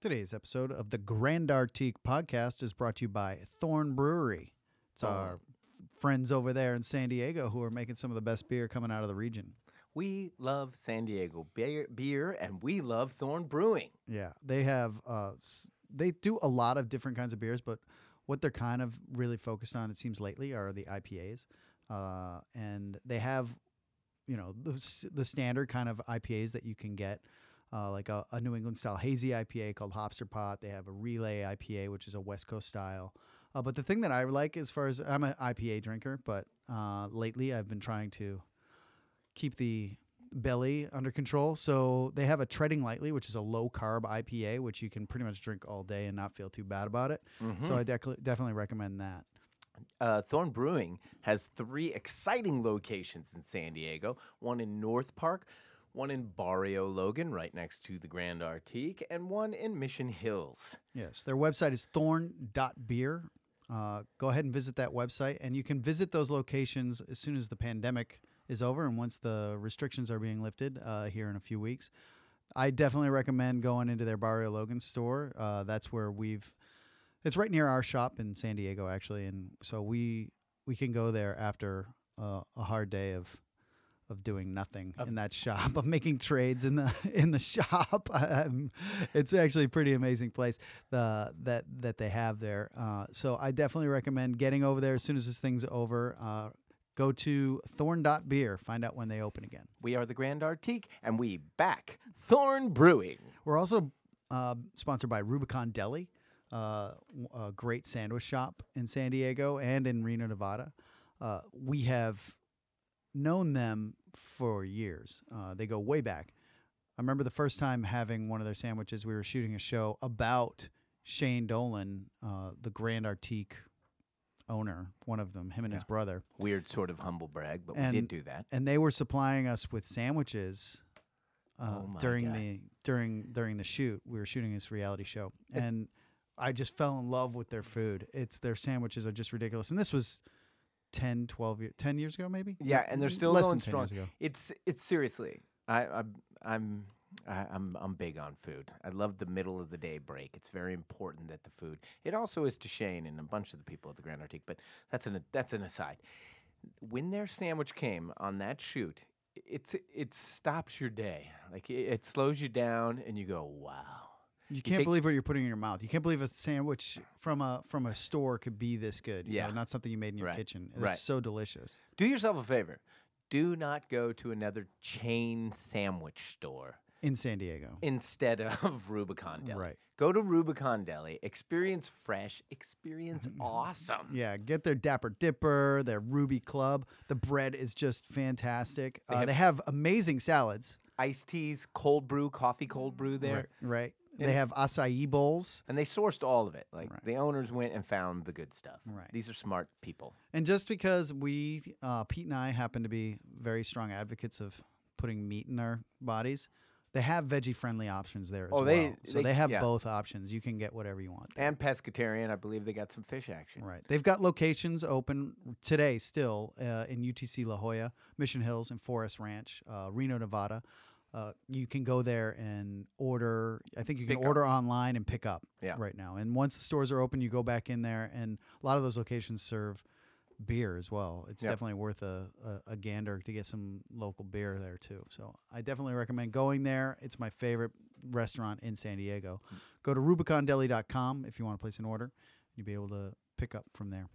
Today's episode of the Grand Artique podcast is brought to you by Thorn Brewery. It's our friends over there in San Diego who are making some of the best beer coming out of the region. We love San Diego beer, beer and we love Thorn Brewing. Yeah, they have uh, s- they do a lot of different kinds of beers, but what they're kind of really focused on, it seems lately, are the IPAs, uh, and they have you know the s- the standard kind of IPAs that you can get. Uh, like a, a New England style hazy IPA called Hopster Pot. They have a Relay IPA, which is a West Coast style. Uh, but the thing that I like, as far as I'm an IPA drinker, but uh, lately I've been trying to keep the belly under control. So they have a Treading Lightly, which is a low carb IPA, which you can pretty much drink all day and not feel too bad about it. So I dec- definitely recommend that. Uh, Thorn Brewing has three exciting locations in San Diego one in North Park, one in Barrio Logan, right next to the Grand Artique, and one in Mission Hills. Yes, their website is thorn.beer. Uh, go ahead and visit that website, and you can visit those locations as soon as the pandemic is over and once the restrictions are being lifted uh, here in a few weeks. I definitely recommend going into their Barrio Logan store. Uh, that's where we've. It's right near our shop in San Diego, actually, and so we we can go there after uh, a hard day of of doing nothing in that shop of making trades in the in the shop. Um, it's actually a pretty amazing place the that that they have there. Uh, so I definitely recommend getting over there as soon as this thing's over. Uh, go to thorn.beer, find out when they open again. We are the Grand Artique, and we back Thorn Brewing. We're also uh, sponsored by Rubicon Deli, uh, a great sandwich shop in San Diego and in Reno, Nevada. Uh, we have known them for years. Uh, they go way back. I remember the first time having one of their sandwiches. We were shooting a show about Shane Dolan, uh, the Grand Artique owner, one of them, him and his brother. Weird sort of humble brag, but we And- did do that. and they were supplying us with sandwiches uh, Oh during God. the during during the shoot. We were shooting this reality show, and I just fell in love with their food. It's their sandwiches are just ridiculous. And this was 10, 12 years, 10 years ago, maybe. Yeah, and they're still less going than 10 strong. years ago. It's it's seriously. I I'm I'm I, I'm I'm big on food. I love the middle of the day break. It's very important that the food. It also is to Shane and a bunch of the people at the Grand Artique, but that's an that's an aside. When their sandwich came on that shoot, it's it stops your day. Like it, it slows you down, and you go, "Wow." You can't take- believe what you're putting in your mouth. You can't believe a sandwich from a from a store could be this good. you know, Yeah. not something you made in your Right. kitchen. Right. It's so delicious. Do yourself a favor. Do not go to another chain sandwich store. In San Diego. instead of Rubicon Deli. Right. Go to Rubicon Deli, experience fresh, experience awesome. Yeah, get their Dapper Dipper, their Ruby Club. The bread is just fantastic. They uh, have- they have amazing salads. Iced teas, cold brew, coffee cold brew there. Right. right. They have acai bowls. And they sourced all of it. Like Right. the owners went and found the good stuff. Right. These are smart people. And just because we, uh, Pete and I, happen to be very strong advocates of putting meat in our bodies, they have veggie friendly options there as Oh, they- well. So they- they, have yeah. both options. You can get whatever you want. there. And pescatarian, I believe they got some fish action. Right. They've got locations open today still uh, in UTC La Jolla, Mission Hills, and Forest Ranch, uh, Reno, Nevada. Uh, you can go there and order. I think you can Pick up. order online and pick up Yeah. right now. And once the stores are open, you go back in there, and a lot of those locations serve beer as well. It's Yep. definitely worth a, a, a gander to get some local beer there too. So I definitely recommend going there. It's my favorite restaurant in San Diego. Go to RubiconDeli.com if you want to place an order. You'll be able to pick up from there.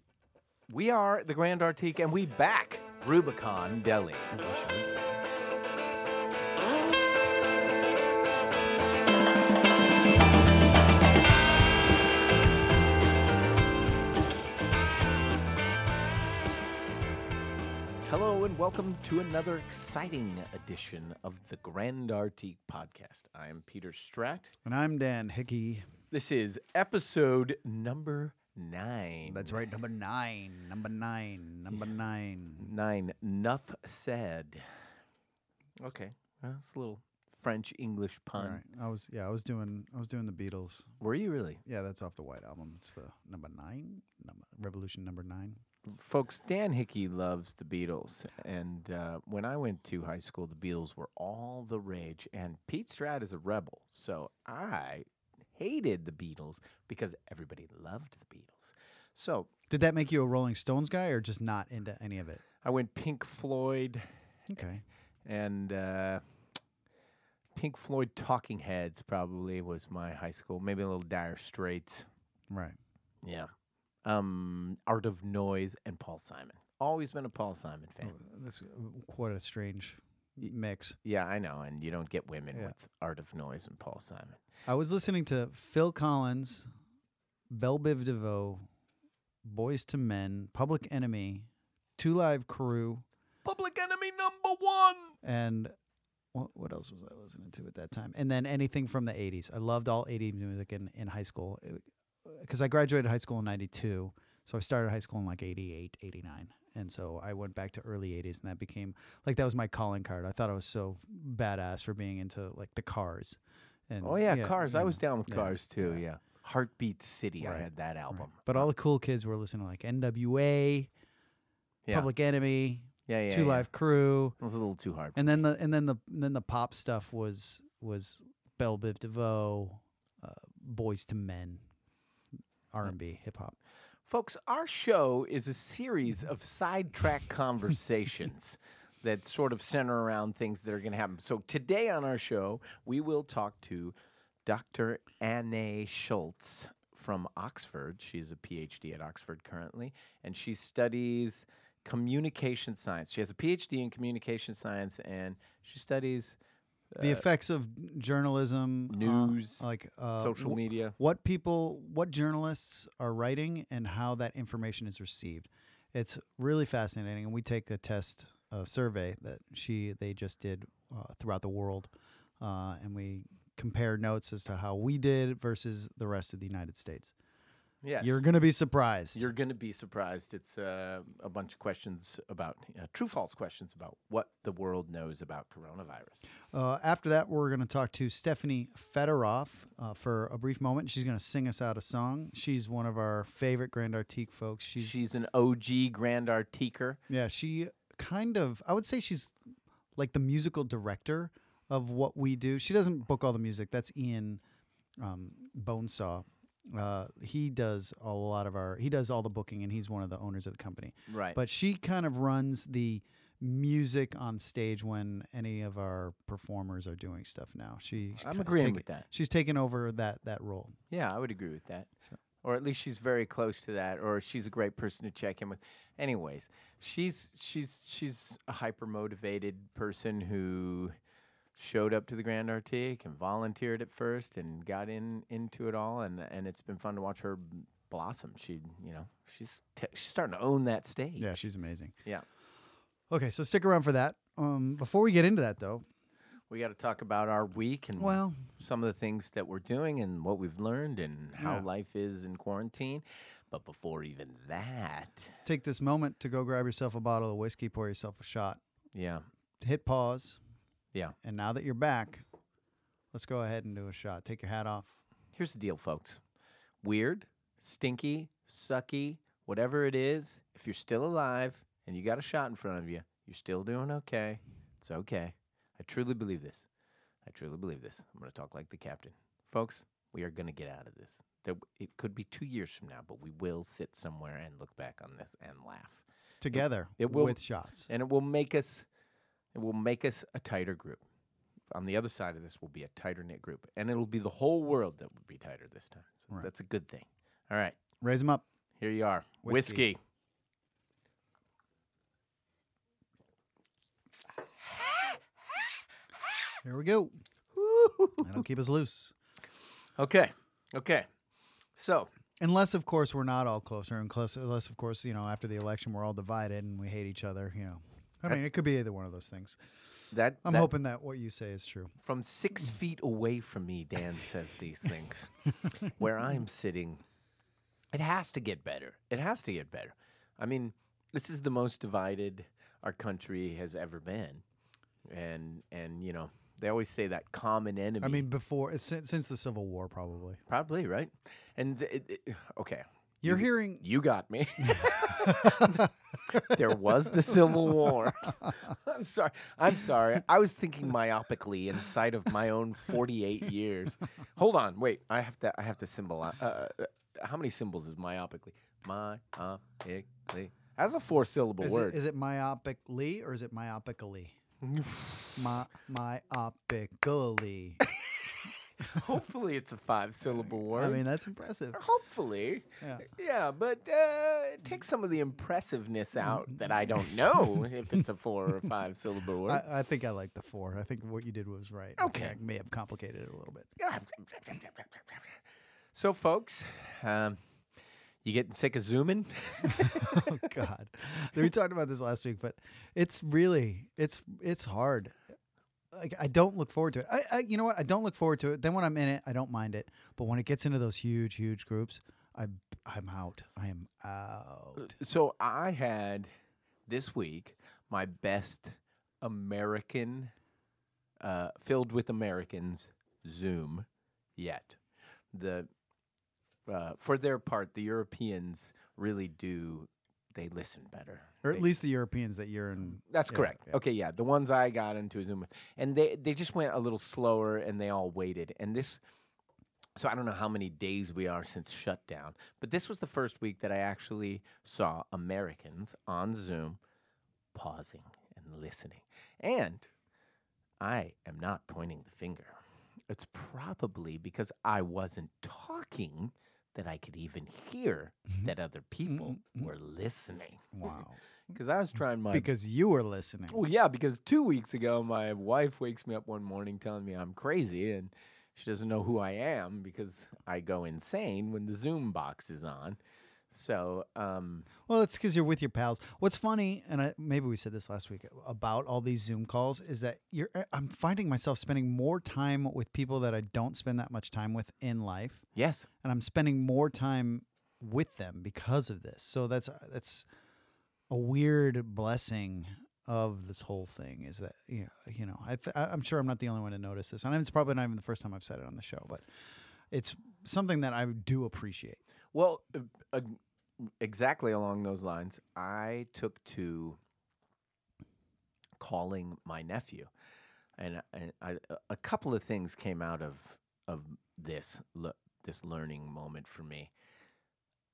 We are the Grand Artique, and we back Rubicon Deli. Hello and welcome to another exciting edition of the Grand Artique podcast. I am Peter Stratt. And I'm Dan Hickey. This is episode number nine. That's right, number nine. Number nine. Number nine. Nine. Nuff said. Okay, well, it's a little French English All pun. right. I was yeah, I was doing I was doing the Beatles. Were you really, Yeah, that's off the White Album. It's the number nine, number Revolution number nine. Folks? Dan Hickey loves the Beatles, and uh, when I went to high school, the Beatles were all the rage. And Pete Stratt is a rebel, so I hated the Beatles because everybody loved the Beatles. So Did that make you a Rolling Stones guy or just not into any of it? I went Pink Floyd Okay. and uh, Pink Floyd Talking Heads probably was my high school. Maybe a little Dire Straits. Right. Yeah. Um, Art of Noise and Paul Simon. Always been a Paul Simon fan. Oh, That's uh, quite a strange mix. Yeah, I know, and you don't get women Yeah. with Art of Noise and Paul Simon. I was listening to Phil Collins, Bell Biv DeVoe, Boyz II Men, Public Enemy, Two Live Crew, Public Enemy number one. and what, what else was I listening to at that time? And then anything from the 80s. I loved all 80s music in, in high school because I graduated high school in 92. So I started high school in like 88, 89. And so I went back to early 80s and that became like that was my calling card. I thought I was so badass for being into like the cars. And Oh yeah, Cars. I was down with Cars too. yeah. Heartbeat City. I Right, had that album. But all the cool kids were listening to like NWA, Yeah. Public Enemy, yeah, yeah, Two yeah. Live Crew, It was a little too hard. and then the and then the and then the pop stuff was was Bell Biv DeVoe, uh, Boyz II Men, R and B, hip hop. Folks, our show is a series of sidetrack conversations that sort of center around things that are going to happen. So today on our show, we will talk to Dr. Anne Schulz from Oxford. She's a PhD at Oxford currently, and she studies communication science. She has a PhD in communication science, and she studies the effects of journalism, uh, news, like uh, social wh- media. what people, what journalists are writing, and how that information is received. It's really fascinating, and we take a test, a survey that she they just did uh, throughout the world, uh, and we compare notes as to how we did versus the rest of the United States. Yes. You're gonna be surprised. You're going to be surprised. It's uh, a bunch of questions about uh, true false questions about what the world knows about coronavirus. Uh, after that, we're going to talk to Stephanie Federoff uh, for a brief moment. She's going to sing us out a song. She's one of our favorite Grand Artique folks. She's She's an OG Grand Artiquer. yeah, she kind of I would say she's like the musical director of what we do. She doesn't book all the music. That's Ian um, Bonesaw. Uh, he does a lot of our. He does all the booking, and he's one of the owners of the company. Right. But she kind of runs the music on stage when any of our performers are doing stuff now. She I'm agreeing taken- with that. She's taken over that that role. Yeah, I would agree with that. So- Or at least she's very close to that, or she's a great person to check in with. Anyways, she's she's she's a hyper motivated person who showed up to the Grand Artique and volunteered at first and got in into it all, and and it's been fun to watch her blossom. She you know she's t- she's starting to own that stage. Yeah, she's amazing. Yeah. Okay, so stick around for that. Um, before we get into that, though, We got to talk about our week and well, some of the things that we're doing and what we've learned and how Yeah. life is in quarantine. But before even that, take this moment to go grab yourself a bottle of whiskey, pour yourself a shot, yeah, hit pause. Yeah. And now that you're back, let's go ahead and do a shot. Take your hat off. here's the deal, folks. Weird, stinky, sucky, whatever it is, if you're still alive and you got a shot in front of you, you're still doing okay. It's okay. I truly believe this. I truly believe this. I'm going to talk like the captain. Folks, we are going to get out of this. There, it could be two years from now, but we will sit somewhere and look back on this and laugh. Together it will- with shots. and it will make us it will make us a tighter group. On the other side of this will be a tighter knit group, and it'll be the whole world that will be tighter this time. So Right. that's a good thing. All right, Raise them up. here you are, Whiskey. whiskey. Here we go. That'll keep us loose. Okay, okay. So Unless, of course, we're not all closer, and closer, unless, of course, you know, after the election, we're all divided and we hate each other. You know, I mean, it could be either one of those things. that I'm that- hoping that what you say is true. from six mm. feet away from me, Dan says these things. Where I'm sitting, it has to get better. It has to get better. I mean, this is the most divided our country has ever been, and and you know they always say that common enemy. I mean, before since, since the Civil War, probably. probably right. And it, it, okay, You're You- hearing. You got me. there was the Civil War. I'm sorry. I'm sorry. I was thinking myopically inside of my own 48 years. Hold on. Wait. I have to. I have to symbolize. Uh, uh, how many symbols is myopically? Myopically. That's a four-syllable Is word. it, is it myopically or is it myopically? My myopically. Hopefully, it's a five-syllable word. I mean, that's impressive. Hopefully. Yeah. Yeah, but uh, take some of the impressiveness out that I don't know if it's a four or five syllable word. I, I think I like the four. I think what you did was right. I Okay. I may have complicated it a little bit. so, folks, um, you getting sick of zooming? oh God, we talked about this last week, but it's really it's it's hard. Like I don't look forward to it. I, I you know what? I don't look forward to it. Then when I'm in it, I don't mind it. But when it gets into those huge, huge groups, I I'm out. I am out. so, I had this week my best American, uh, filled with Americans Zoom yet. The uh, for their part, the Europeans really do they listen better. Or at They- least the Europeans that you're in. That's yeah, correct. yeah. Okay, yeah, the ones I got into Zoom with, and they they just went a little slower, and they all waited. And this, so I don't know how many days we are since shutdown, but this was the first week that I actually saw Americans on Zoom pausing and listening. And I am not pointing the finger. It's probably because I wasn't talking that I could even hear that other people mhm. were listening. Wow. Because I was trying my Because you were listening. well, yeah, because two weeks ago, my wife wakes me up one morning telling me I'm crazy and she doesn't know who I am because I go insane when the Zoom box is on. So, um, Well, it's because you're with your pals. What's funny, and I, maybe we said this last week about all these Zoom calls, is that you're. uh, I'm finding myself spending more time with people that I don't spend that much time with in life, yes, and I'm spending more time with them because of this. So that's that's a weird blessing of this whole thing. Is that you know, you know I th- I'm sure I'm not the only one to notice this, and it's probably not even the first time I've said it on the show, but it's something that I do appreciate. Well, uh, uh, exactly along those lines, I took to calling my nephew, and, I, I, a couple of things came out of of this le- this learning moment for me.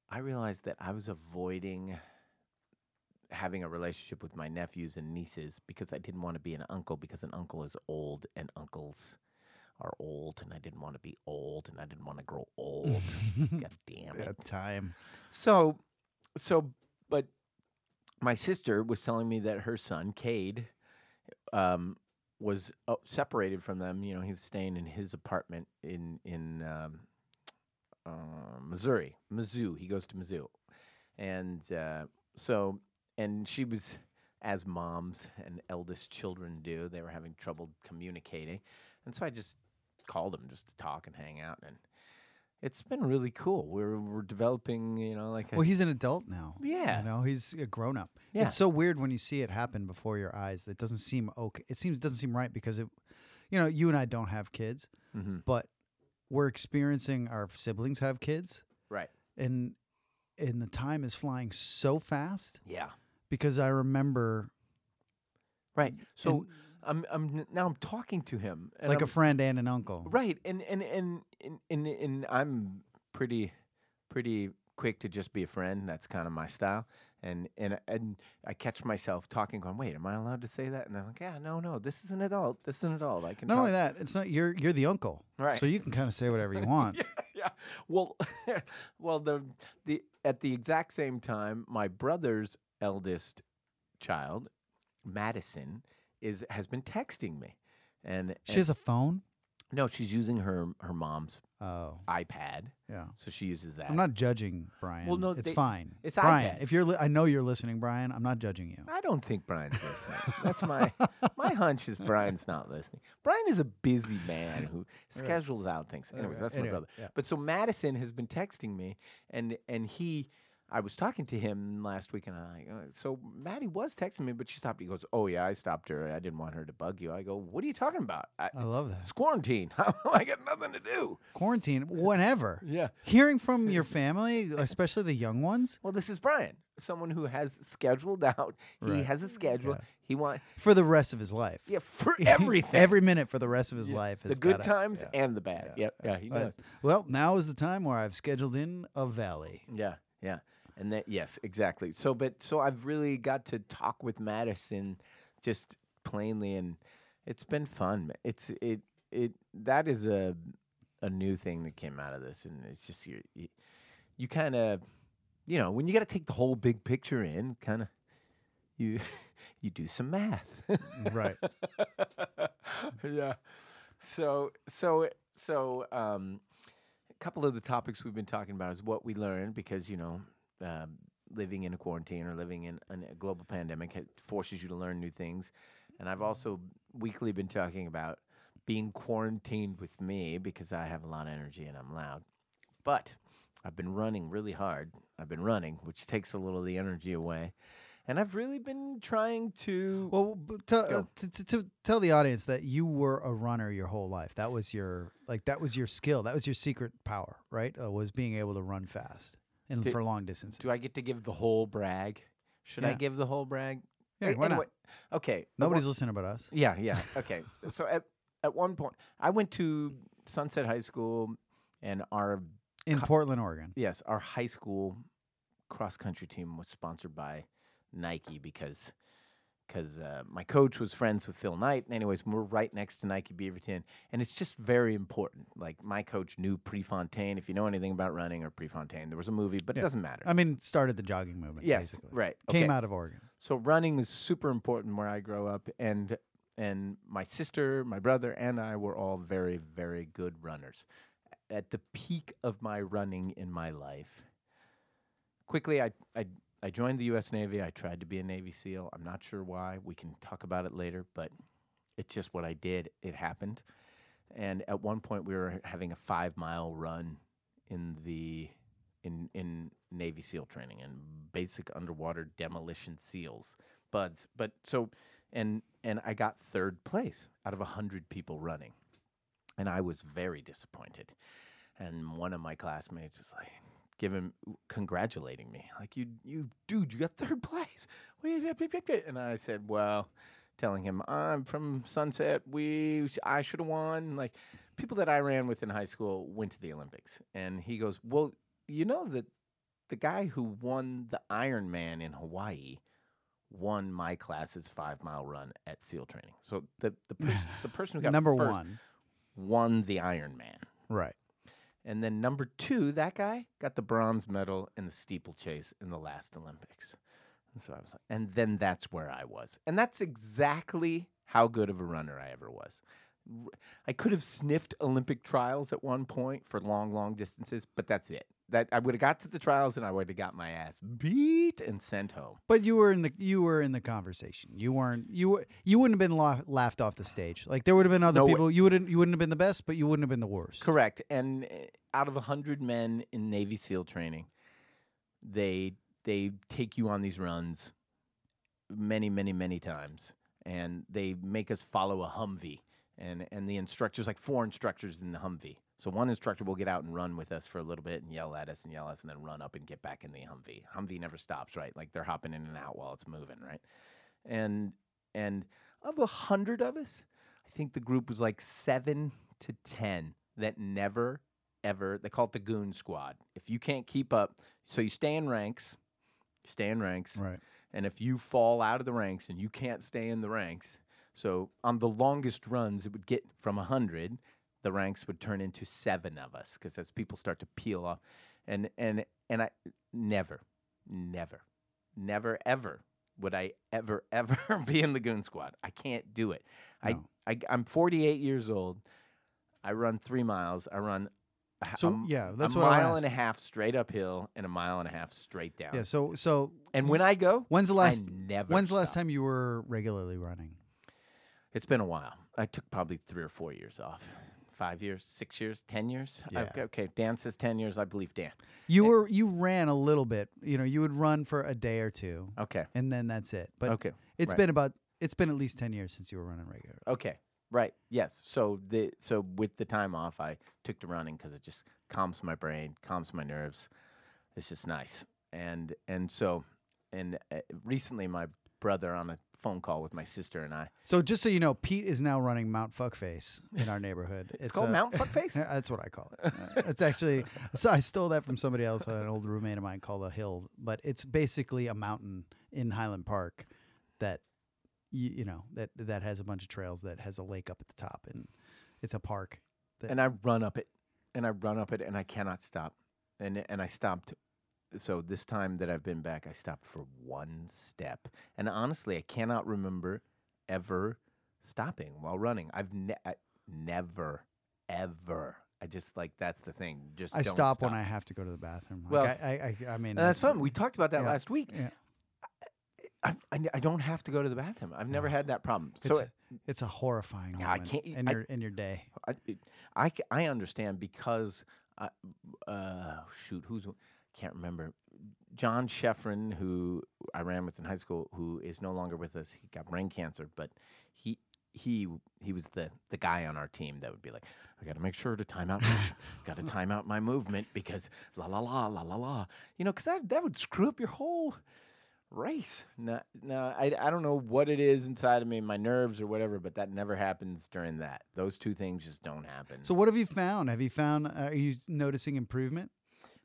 I realized that I was avoiding having a relationship with my nephews and nieces because I didn't want to be an uncle because an uncle is old and uncles are old and I didn't want to be old and I didn't want to grow old. God damn it. At time. So, so, but my sister was telling me that her son, Cade, um, was uh, separated from them. You know, he was staying in his apartment in in um, uh, Missouri, Mizzou. He goes to Mizzou, and uh, so, and she was, as moms and eldest children do, they were having trouble communicating, and so I just called him just to talk and hang out, and it's been really cool. We're we're developing, you know, like a, Well, he's an adult now. Yeah. You know, he's a grown up. Yeah. It's so weird when you see it happen before your eyes. That doesn't seem okay. It seems doesn't seem right because it, you know, you and I don't have kids, hmm but we're experiencing our siblings have kids, right. and and the time is flying so fast Yeah. because I remember Right. So I'm I'm now I'm talking to him like a I'm- friend and an uncle. right and and and and and, and I'm pretty pretty quick to just be a friend. That's kind of my style. And and and I catch myself talking, going, "Wait, am I allowed to say that?" And I'm like, "Yeah, no, no. This is an adult. This is an adult. I can." Not talk. only that, it's not you're you're the uncle, Right. So you can kind of say whatever you want. yeah, yeah. Well, well, the the at the exact same time, my brother's eldest child, Madison, is has been texting me, and, She and- has a phone. no, she's using her her mom's Oh, iPad, yeah. so she uses that. I'm not judging Brian. Well, no, it's they- fine. it's Brian. iPad. If you're, li- I know you're listening, Brian. I'm not judging you. I don't think Brian's listening. That's my my hunch is Brian's not listening. Brian is a busy man who schedules out things. Anyways, that's my anyway, brother. yeah. But so Madison has been texting me, and and he, I was talking to him last week, and I like, uh, so Maddie was texting me, but she stopped. He goes, "Oh yeah, I stopped her. I didn't want her to bug you." I go, "What are you talking about? I, I love that. it's quarantine. I got nothing to do." Quarantine, whenever. Yeah. Hearing from your family, especially the young ones, Well, this is Brian, someone who has scheduled out. He Right. has a schedule. Yeah. He want for the rest of his life. yeah for everything, Every minute for the rest of his Yeah. life. the good gotta- times yeah. and the bad. Yeah, Yep, yeah, he knows. Well, now is the time where I've scheduled in a valley. Yeah, yeah. And that yes, exactly. So but so I've really got to talk with Madison just plainly and it's been fun. It's it it that is a a new thing that came out of this and it's just you you, you kind of you know, when you got to take the whole big picture in, kind of you you do some math. Right. yeah. So so so um a couple of the topics we've been talking about is what we learned because you know um, living in a quarantine or living in an- a global pandemic it forces you to learn new things. And i've also weekly been talking about being quarantined with me because i have a lot of energy and i'm loud. But i've been running really hard. I've been running which takes a little of the energy away. And i've really been trying to Well, tell, uh, to, to, to tell the audience that you were a runner your whole life. That was your like that was your skill. That was your secret power, right? Uh, was being able to run fast and Do- for long distances. do i get to give the whole brag should i give the whole brag Yeah, A- why not? okay Nobody's one- listening about us. Yeah, yeah. Okay. so at at one point, I went to Sunset High School, and our In Co- Portland, Oregon. yes, our high school cross country team was sponsored by Nike because because uh, my coach was friends with Phil Knight. And anyways, we're right next to Nike Beaverton, and it's just very important. Like my coach knew Prefontaine. If you know anything about running or Prefontaine, there was a movie, but Yeah. it doesn't matter. I mean, started the jogging movement. yes, basically. right. Came okay. out of Oregon. So running is super important where I grow up, and and my sister, my brother, and I were all very very good runners. At the peak of my running in my life, quickly I I I joined the U.S. Navy. I tried to be a Navy SEAL. I'm not sure why. We can talk about it later, but it's just what I did. It happened, and at one point we were having a five mile run in the in in Navy SEAL training and basic underwater demolition seals, BUD/S. But so and and I got third place out of a hundred people running, and I was very disappointed. And one of my classmates was like, giving congratulating me, like you you dude, you got third place. What do you And I said, well. Telling him I'm from Sunset, we I should have won. Like people that I ran with in high school went to the Olympics, and he goes, "Well, you know that the guy who won the Ironman in Hawaii won my class's five mile run at SEAL training. So the the, pers- the person who got Number first one. won the Ironman, Right. And then number two, that guy got the bronze medal in the steeplechase in the last Olympics. And so I was like, and then that's where I was, and that's exactly how good of a runner I ever was. I could have sniffed Olympic trials at one point for long, long distances, but that's it. That I would have got to the trials and I would have got my ass beat and sent home. But you were in the you were in the conversation. You weren't you were- you wouldn't have been la- laughed off the stage. Like there would have been other No people. You wouldn't you wouldn't have been the best, but you wouldn't have been the worst. Correct. And uh, out of a hundred men in Navy SEAL training, they they take you on these runs many, many, many times, and they make us follow a Humvee. And and the instructors, like four instructors in the Humvee. So one instructor will get out and run with us for a little bit and yell at us and yell at us, and then run up and get back in the Humvee. Humvee never stops, right? Like they're hopping in and out while it's moving, right? And and of a hundred of us, I think the group was like seven to ten that never ever they call it the goon squad. If you can't keep up, so you stay in ranks, stay in ranks, Right. and if you fall out of the ranks and you can't stay in the ranks, so on the longest runs, it would get from a hundred, the ranks would turn into seven of us because as people start to peel off, and and and I never, never, never ever would I ever ever be in the goon squad. I can't do it. No. I, I I'm 48 years old. I run three miles. I run. So, a m- yeah, that's a what mile and a half straight uphill and a mile and a half straight down. Yeah. So so And when I go, when's the last I never. when's the last time you were regularly running? It's been a while. I took probably three or four years off. Five years, six years, ten years. Yeah. I've- okay, Dan says ten years. I believe Dan. You Yeah. were you ran a little bit. You know, you would run for a day or two, Okay. and then that's it. But okay. it's right. been about it's been at least ten years since you were running regular. Okay. Right. Yes. So the so with the time off, I took to running because it just calms my brain, calms my nerves. It's just nice. And and so and uh, recently, my brother on a phone call with my sister and I. So just so you know, Pete is now running Mount Fuckface in our neighborhood. It's, called a- Mount Fuckface. That's what I call it. Uh, it's actually so I stole that from somebody else, an old roommate of mine called a hill, but it's basically a mountain in Highland Park that you, you know that that has a bunch of trails that has a lake up at the top, and it's a park. and I run up it, and I run up it, and I cannot stop, and and I stopped. So this time that I've been back, I stopped for one step, and honestly, I cannot remember ever stopping while running. I've ne- I, never, ever. I just like that's the thing. Just I don't stop, when I have to go to the bathroom. Like, Well, I, I, I, I mean, that's fun. We talked about that yeah. last week. Yeah. I, I, I don't have to go to the bathroom. I've never No. had that problem. It's, So a, it's a horrifying Yeah, I can't- in your in your day. I, it- I, I understand because I, uh, shoot, who's can't remember. John Sheffrin, who I ran with in high school, who is no longer with us. He got brain cancer, but he he he was the the guy on our team that would be like, I got to make sure to time out, sh- got to time out my movement because la la la la la la, you know, because that that would screw up your whole race. No, no, I, I don't know what it is inside of me, my nerves or whatever, but that never happens during that. Those two things just don't happen. So what have you found? Have you found? Uh, are you noticing improvement?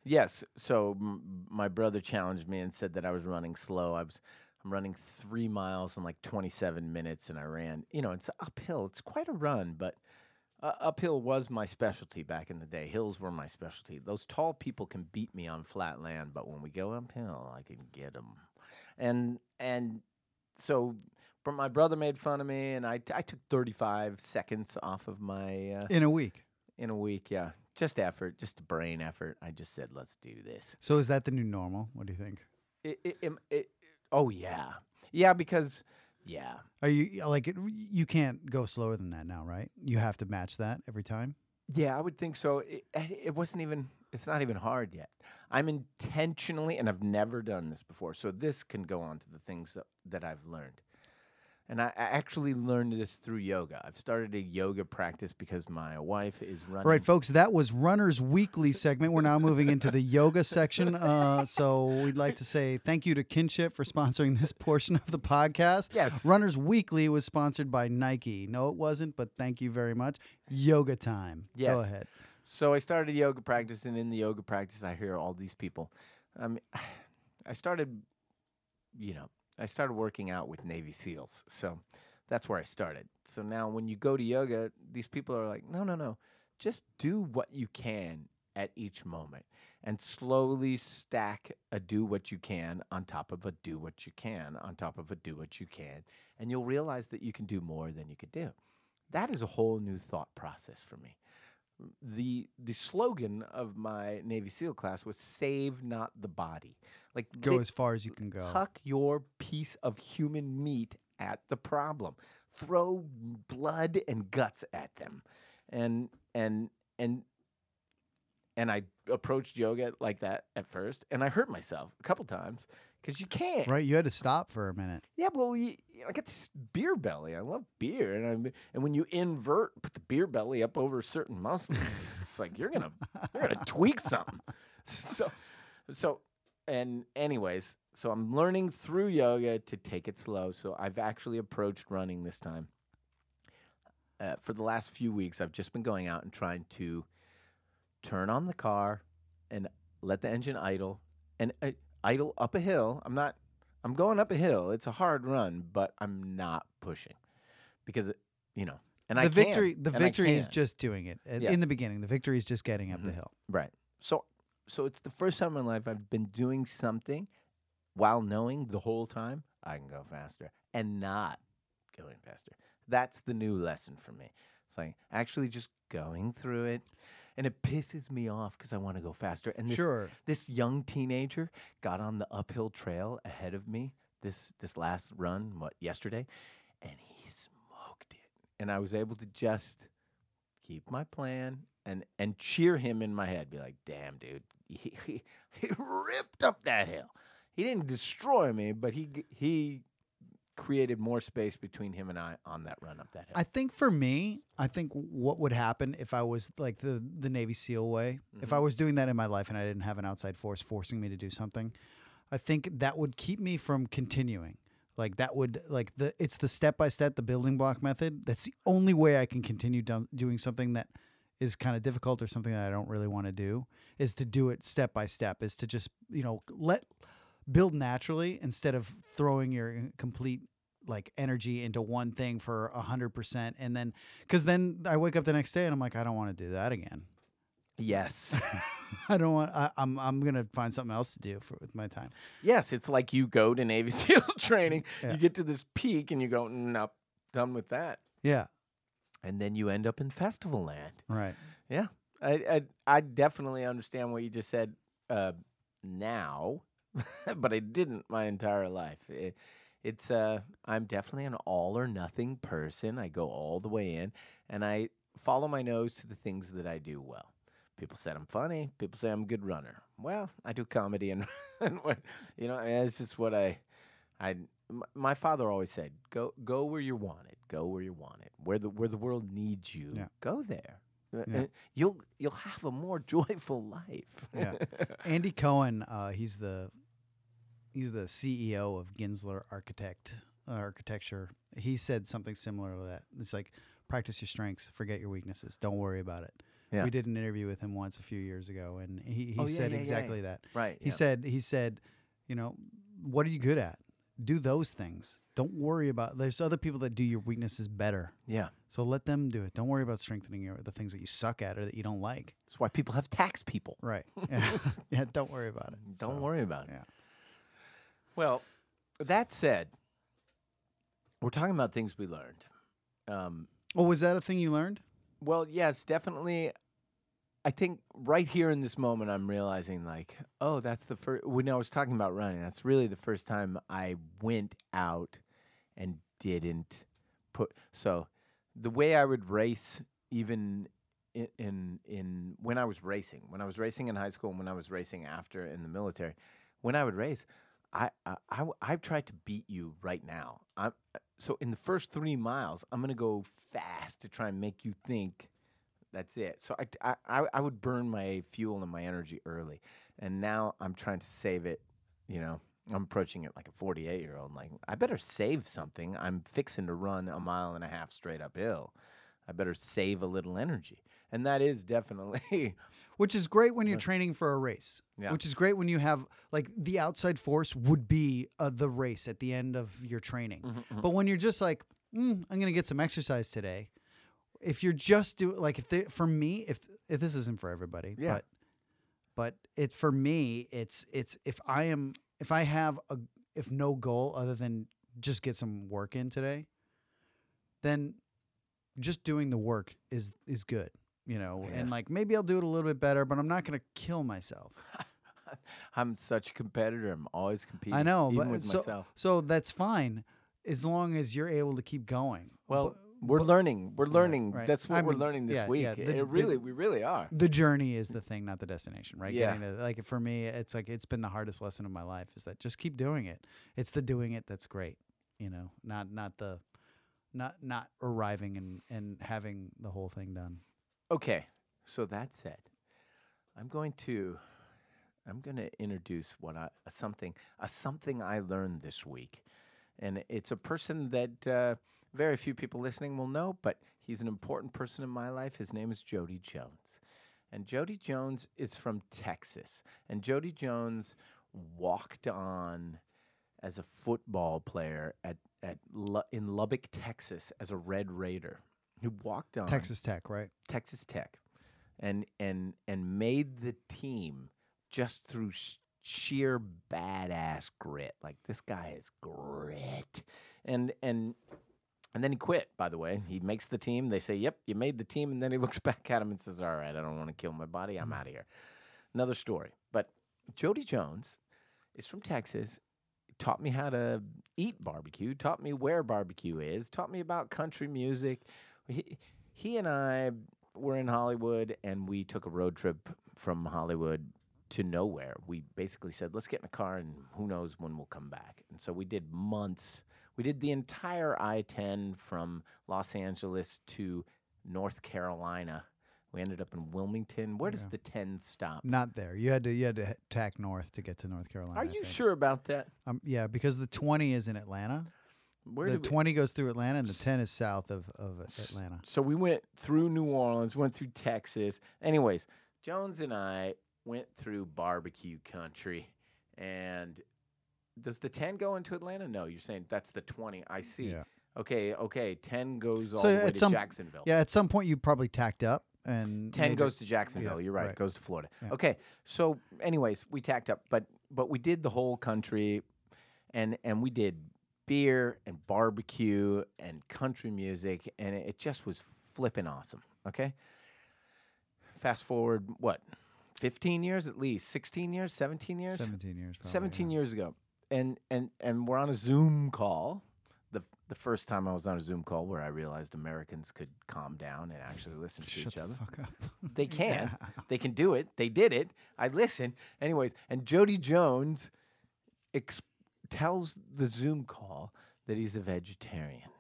Yes, so m- my brother challenged me and said that I was running slow. I was I'm running three miles in like 27 minutes, and I ran. You know, it's uphill. It's quite a run, but. Uh, uphill was my specialty back in the day. Hills were my specialty. Those tall people can beat me on flat land, but when we go uphill, I can get them. And and so, but my brother made fun of me, and I, I took 35 seconds off of my uh, In a week. in a week. Yeah, just effort, just a brain effort. I just said, let's do this. So is that the new normal? What do you think? It, it, it, it, oh yeah, yeah, because yeah, Are you uh, like it, you can't go slower than that now, right? You have to match that every time. yeah, I would think so. It, it wasn't even. It's not even hard yet. I'm intentionally, and I've never done this before, so this can go on to the things that, that I've learned. And I, I actually learned this through yoga. I've started a yoga practice because my wife is running. All right, folks, that was Runner's Weekly segment. We're now moving into the yoga section. Uh, so we'd like to say thank you to Kinship for sponsoring this portion of the podcast. Yes. Runner's Weekly was sponsored by Nike. No, it wasn't, but thank you very much. Yoga time. Go ahead. So I started yoga practice, and in the yoga practice, I hear all these people. I mean, I started, you know, I started working out with Navy SEALs, so that's where I started. So now, when you go to yoga, these people are like, no, no, no, just do what you can at each moment, and slowly stack a do what you can on top of a do what you can on top of a do what you can, and you'll realize that you can do more than you could do. That is a whole new thought process for me the the slogan of my Navy SEAL class was "Save not the body." Like Go they as far as you can go. huck your piece of human meat at the problem, throw blood and guts at them, and and and and I approached yoga like that at first, and I hurt myself a couple times because you can't. Right? You had to stop for a minute. Yeah, well, you, you know, I got this beer belly. I love beer, and I'm, and when you invert, put the beer belly up over certain muscles, it's like you're gonna you're gonna tweak something. So, so, and anyways, so I'm learning through yoga to take it slow. So I've actually approached running this time. Uh, for the last few weeks, I've just been going out and trying to turn on the car and let the engine idle and uh, idle up a hill. I'm not I'm going up a hill. It's a hard run, but I'm not pushing because it, you know. And the I can, victory the victory is just doing it. In- Yes. In the beginning, the victory is just getting up the Mhm. hill. right. So so it's the first time in my life I've been doing something while knowing the whole time I can go faster and not going faster. That's the new lesson for me. It's like actually just going through it. And it pisses me off because I want to go faster. And this Sure. this young teenager got on the uphill trail ahead of me this this last run what yesterday and he smoked it and i was able to just keep my plan, and and cheer him in my head. Be like, damn, dude, he he, he ripped up that hill. He didn't destroy me, but he he created more space between him and I on that run up that hill. I think for me, I think what would happen if I was like the the Navy SEAL way, if I mm-hmm. was doing that in my life and I didn't have an outside force forcing me to do something, I think that would keep me from continuing. Like that would like the it's the step by step the building block method. That's the only way I can continue do- doing something that is kind of difficult or something that I don't really want to do is to do it step by step is to just, you know, let build naturally instead of throwing your complete like energy into one thing for a hundred percent and then because then i wake up the next day and i'm like i don't want to do that again. Yes, i don't want I, i'm i'm gonna find something else to do for with my time. Yes, it's like you go to Navy SEAL training, Yeah. you get to this peak, and you go, nope, done with that, yeah. And then you end up in festival land. right. Yeah, I I, I definitely understand what you just said uh, now, but I didn't my entire life. It, it's uh, I'm definitely an all or nothing person. I go all the way in, and I follow my nose to the things that I do well. People said I'm funny. People say I'm a good runner. Well, I do comedy and, and you know. It's just what I, I. My father always said, "Go, go where you're wanted. Go where you're wanted. Where the where the world needs you. Yeah. Go there. Uh, Yeah. You'll you'll have a more joyful life." Yeah. andy cohen uh, he's the he's the ceo of Gensler architect uh, architecture he said something similar to that it's like practice your strengths forget your weaknesses don't worry about it Yeah. we did an interview with him once a few years ago and he, he Oh, said yeah, yeah, exactly that right. He said he said, you know, what are you good at? Do those things. Don't worry about there's other people that do your weaknesses better. "Yeah." So let them do it. Don't worry about strengthening your the things that you suck at or that you don't like. That's why people have tax people. Right. Yeah. yeah don't worry about it. Don't So, worry about it. yeah. Well, that said, we're talking about things we learned. Um, Oh, was that a thing you learned? well, yes, definitely. I think right here in this moment, I'm realizing like, oh, that's the first. When I was talking about running, that's really the first time I went out and didn't put. So, the way I would race, even in, in in when I was racing, when I was racing in high school, and when I was racing after in the military, when I would race, I I, I I've tried to beat you right now. I'm uh, so in the first three miles, I'm gonna go fast to try and make you think that's it. So I, I- I would burn my fuel and my energy early, and now I'm trying to save it. You know, I'm approaching it like a 48 year old. Like I better save something. I'm fixing to run a mile and a half straight uphill. I better save a little energy, and that is definitely Which is great when you're training for a race. Yeah. Which is great when you have like the outside force would be uh, the race at the end of your training. Mm-hmm, But when you're just like, mm, I'm gonna get some exercise today. If you're just do like if they, for me, if if this isn't for everybody, Yeah. but but it for me, it's it's if I am if I have a if no goal other than just get some work in today, then just doing the work is is good, you know. Oh, and like maybe I'll do it a little bit better, but I'm not gonna kill myself. I'm such a competitor. I'm always competing. I know, even but with so myself. so that's fine as long as you're able to keep going. Well, Bu- we're but- learning. We're learning. right. That's what I we're mean, learning this yeah, week. yeah, It- the- it the- really, we really are. the journey is the thing, not the destination, right? Yeah. To, like for me, it's like it's been the hardest lesson of my life is that just keep doing it. It's the doing it that's great, you know, not not the not not arriving and and having the whole thing done. Okay. So that said, I'm going to I'm going to introduce what I a something a something I learned this week, and it's a person that uh, very few people listening will know, but he's an important person in my life. His name is Jody Jones, and Jody Jones is from Texas, and Jody Jones walked on as a football player at at in Lubbock, Texas, as a Red Raider. He walked on Texas Tech, right? Texas Tech, and and and made the team just through sh- sheer badass grit. Like this guy is grit, and and and then he quit. By the way, he makes the team. They say, "Yep, you made the team," and then he looks back at him and says, "All right, I don't want to kill my body. I'm mm. out of here." Another story, but Jody Jones is from Texas. Taught me how to eat barbecue. Taught me where barbecue is. Taught me about country music. He, he and I were in Hollywood, and we took a road trip from Hollywood to nowhere. We basically said, "Let's get in a car, and who knows when we'll come back." And so we did months. We did the entire I-10 from Los Angeles to North Carolina. We ended up in Wilmington. Where does the 10 stop? Not there. You had to you had to tack north to get to North Carolina. Are you sure about that? Um, yeah, because the 20 is in Atlanta. The we- 20 goes through Atlanta, and the 10 is south of, of Atlanta. So we went through New Orleans, went through Texas. Anyways, Jones and I went through barbecue country. And does the 10 go into Atlanta? No, you're saying that's the 20. I see. Yeah. Okay, okay. 10 goes all So the way at to some- Jacksonville. Yeah, at some point you probably tacked up and 10 made goes to Jacksonville. yeah, You're right. right. Goes to Florida. Yeah. Okay. So anyways, we tacked up, but but we did the whole country and and we did beer and barbecue and country music and it, it just was flipping awesome. Okay? Fast forward what? 15 years at least, 16 years, 17 years? 17 years. Probably, 17 yeah. years ago. And and and we're on a Zoom call. The the first time I was on a Zoom call where I realized Americans could calm down and actually listen to Shut each the other. fuck up. They can. Yeah. They can do it. They did it. I listen. Anyways, and Jody Jones ex- tells the Zoom call that he's a vegetarian.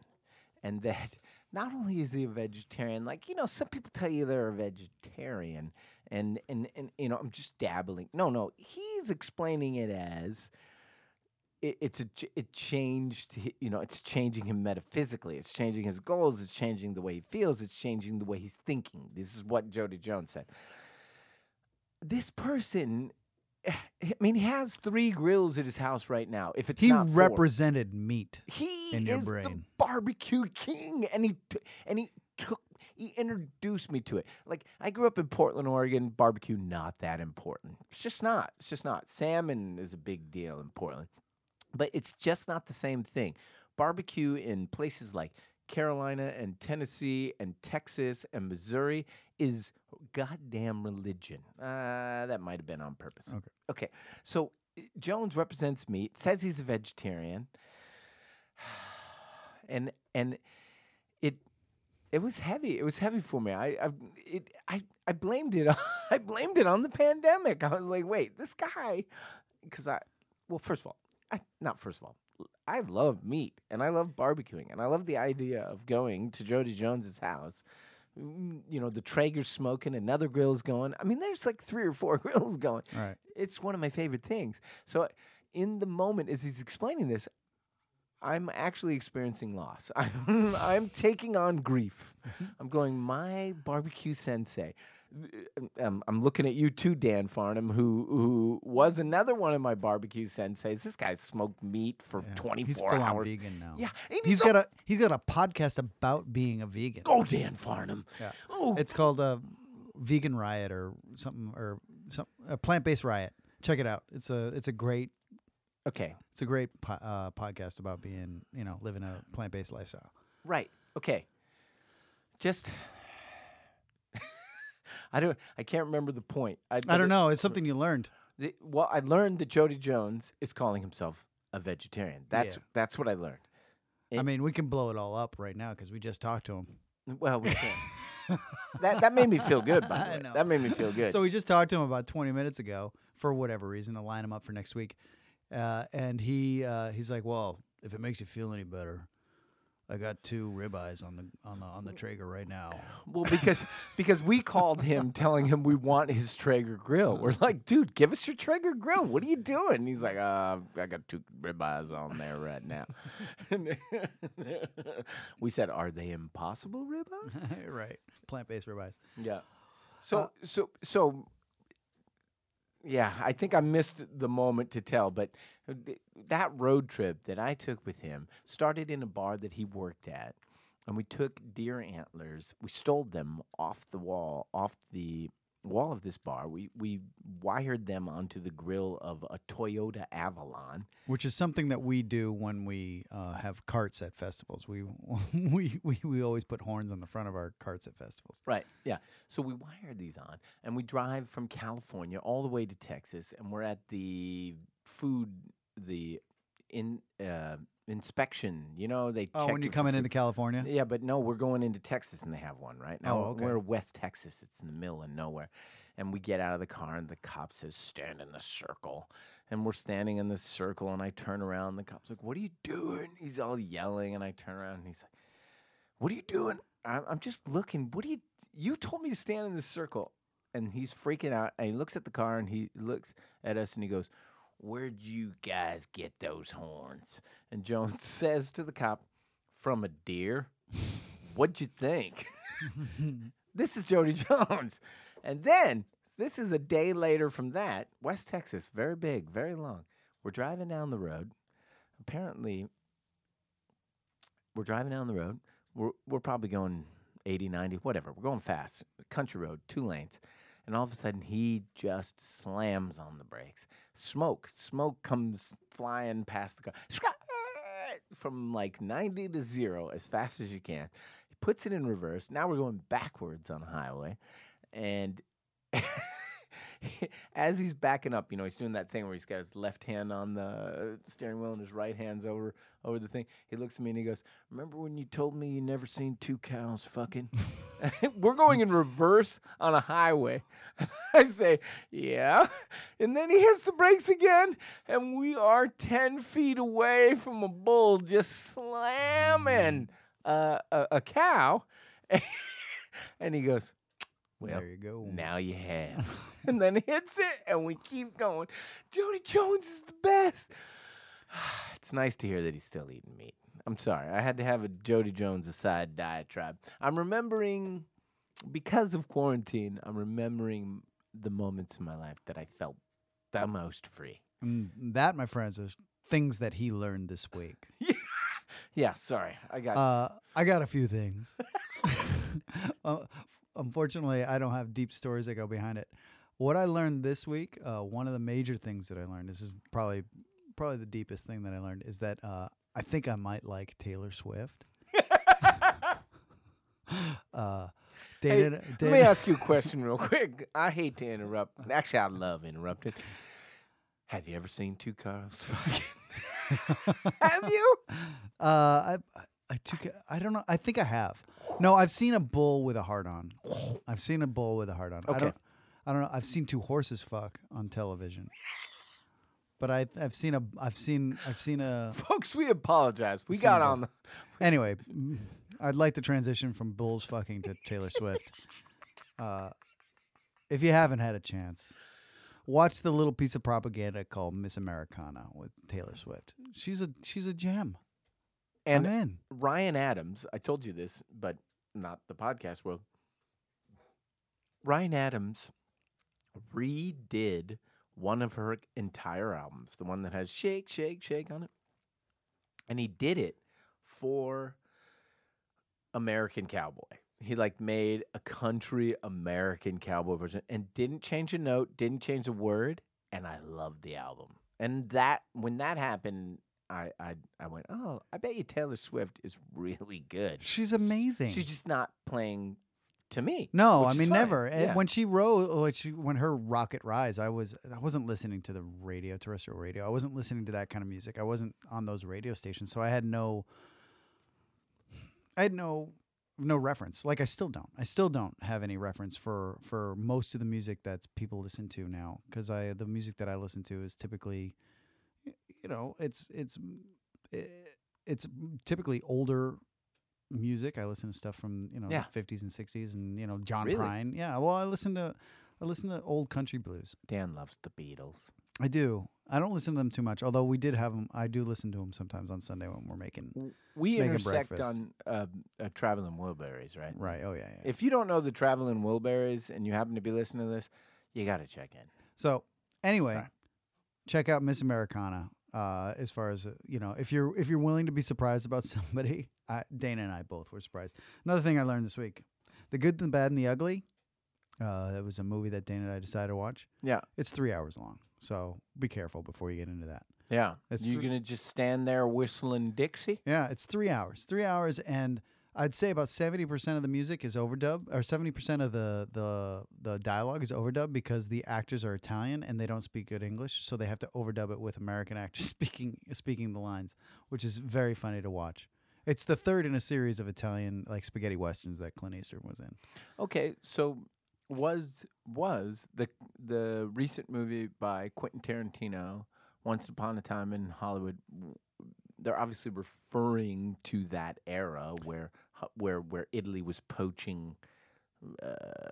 And that not only is he a vegetarian, like, you know, some people tell you they're a vegetarian and and, and you know, I'm just dabbling. No, no. He's explaining it as it, it's a it changed you know it's changing him metaphysically it's changing his goals it's changing the way he feels it's changing the way he's thinking this is what jody jones said this person i mean he has three grills at his house right now if it's He not four. represented meat. he in your is the brain. barbecue king and he t- and he took he introduced me to it like i grew up in portland oregon barbecue not that important it's just not it's just not salmon is a big deal in portland but it's just not the same thing. Barbecue in places like Carolina and Tennessee and Texas and Missouri is goddamn religion. Uh, that might have been on purpose. Okay. Okay. So uh, Jones represents meat, says he's a vegetarian, and and it it was heavy. It was heavy for me. I I it I I blamed it. On, I blamed it on the pandemic. I was like, wait, this guy, because I well, first of all, I, not first of all, I love meat and I love barbecuing and I love the idea of going to Jody Jones's house. Mm, You know, the Traeger's smoking, another grill's going. I mean, there's like three or four grills going. Right. It's one of my favorite things. So, in the moment, as he's explaining this, I'm actually experiencing loss. I'm, I'm taking on grief. I'm going, my barbecue sensei. Um, I'm looking at you too, Dan Farnham, who who was another one of my barbecue senseis. This guy smoked meat for Yeah. 24 he's full hours. on vegan now. Yeah, He's a- got a he's got a podcast about being a vegan. Go, Dan Farnham. Yeah. Oh, It's called a vegan riot or something or some a plant based riot. Check it out. It's a it's a great okay. it's a great po- uh, podcast about being you know living a plant based lifestyle. Right. Okay. Just I don't I can't remember the point. I don't know. It's something you learned. The, well, I learned that Jody Jones is calling himself a vegetarian. That's Yeah. that's what I learned. I mean, we can blow it all up right now because we just talked to him. Well, we can. that that made me feel good. By the I way, know. that made me feel good. So we just talked to him about 20 minutes ago for whatever reason to line him up for next week, uh, and he uh, he's like, "Well, if it makes you feel any better, I got two ribeyes on the on the on the Traeger right now." well, because because we called him telling him we want his Traeger grill. We're like, dude, give us your Traeger grill. What are you doing? And he's like, uh, I got two ribeyes on there right now. we said, are they impossible ribeyes? right, plant based ribeyes. Yeah. So Uh, so so yeah, I think I missed the moment to tell, but uh, th- that road trip that I took with him started in a bar that he worked at. And we took deer antlers. We stole them off the wall, off the wall of this bar. We we wired them onto the grill of a Toyota Avalon. Which is something that we do when we uh, have carts at festivals. We, we we we always put horns on the front of our carts at festivals. Right. Yeah. So we wired these on, and we drive from California all the way to Texas, and we're at the food, the in uh, inspection. You know, they Oh, check when you you're coming into California. Yeah, but no, we're going into Texas and they have one, right? Now Oh, okay. we're West Texas. It's in the middle of nowhere. And we get out of the car and the cop says, stand in the circle. And we're standing in the circle and I turn around. The cop's like, what are you doing? He's all yelling and I turn around and he's like, what are you doing? I'm, I'm just looking. What do you, you told me to stand in the circle. And he's freaking out and he looks at the car and he looks at us and he goes, where'd you guys get those horns? And Jones says to the cop, from a deer. What'd you think? this is Jody Jones. And then, this is a day later from that, West Texas, very big, very long. We're driving down the road. Apparently, we're driving down the road. We're, we're probably going 80, 90, whatever. We're going fast. Country road, two lanes. And all of a sudden, he just slams on the brakes. Smoke, smoke comes flying past the car from like 90 to zero as fast as you can. He puts it in reverse. Now we're going backwards on a highway. And as he's backing up, you know, he's doing that thing where he's got his left hand on the uh, steering wheel and his right hand's over over the thing. He looks at me and he goes, "Remember when you told me you never seen two cows fucking?" We're going in reverse on a highway. I say, "Yeah," and then he hits the brakes again, and we are ten feet away from a bull just slamming uh, a, a cow, and he goes, "Well, there you go. now you have. and then hits it, and we keep going. Jody Jones is the best. it's nice to hear that he's still eating meat. I'm sorry. I had to have a Jody Jones aside diatribe. I'm remembering, because of quarantine, I'm remembering the moments in my life that I felt the most free. And that, my friends, is things that he learned this week. Yeah, sorry. I got. Uh, I got a few things. uh, unfortunately, I don't have deep stories that go behind it. What I learned this week, uh, one of the major things that I learned, this is probably probably the deepest thing that I learned, is that uh, I think I might like Taylor Swift. uh, Hey, dated, Let me ask you a question real quick. I hate to interrupt. Actually, I love interrupting. Have you ever seen two cars? Have you? Uh, I I took I don't know. I think I have. No, I've seen a bull with a heart on. I've seen a bull with a heart on. I Okay. don't. I don't know. I've seen two horses fuck on television. But I I've seen a I've seen I've seen a Folks, we apologize. We got on the. anyway. mm, I'd like to transition from bulls fucking to Taylor Swift. Uh, if you haven't had a chance, watch the little piece of propaganda called Miss Americana with Taylor Swift. She's a she's a gem. And I'm in. Ryan Adams, I told you this, but not the podcast world. Ryan Adams redid one of her entire albums, the one that has Shake, Shake, Shake on it. And he did it for American Cowboy. He like made a country American cowboy version and didn't change a note, didn't change a word, and I loved the album. And that when that happened, I I I went, "Oh, I bet you Taylor Swift is really good." She's amazing. She's just not playing to me. No, I mean never. Yeah. When she wrote, when, she, when her rocket rise, I was I wasn't listening to the radio, terrestrial radio. I wasn't listening to that kind of music. I wasn't on those radio stations, so I had no. I had no no reference. Like I still don't. I still don't have any reference for for most of the music that people listen to now. Because I the music that I listen to is typically, you know, it's it's eh, it's typically older music. I listen to stuff from you know Yeah. the fifties and sixties, and you know John Really? Prine. Yeah, well, I listen to I listen to old country blues. Dan loves the Beatles. I do. I don't listen to them too much, although we did have them. I do listen to them sometimes on Sunday when we're making. We Making intersect breakfast. on uh, uh, Traveling Wilburys, right? Right. Oh yeah. yeah. If you don't know the Traveling Wilburys and you happen to be listening to this, you got to check in. So anyway, Sorry. check out Miss Americana. Uh, as far as uh, you know, if you're if you're willing to be surprised about somebody, I, Dana and I both were surprised. Another thing I learned this week: the good, the bad, and the ugly. Uh, that was a movie that Dana and I decided to watch. Yeah. It's three hours long, so be careful before you get into that. Yeah. It's you thr- going to just stand there whistling Dixie? Yeah, it's three hours. Three hours, and I'd say about seventy percent of the music is overdub, or seventy percent of the the the dialogue is overdub because the actors are Italian and they don't speak good English, so they have to overdub it with American actors speaking speaking the lines, which is very funny to watch. It's the third in a series of Italian like spaghetti westerns that Clint Eastwood was in. Okay, so was was the the recent movie by Quentin Tarantino, Once Upon a Time in Hollywood? They're obviously referring to that era where where where Italy was poaching uh,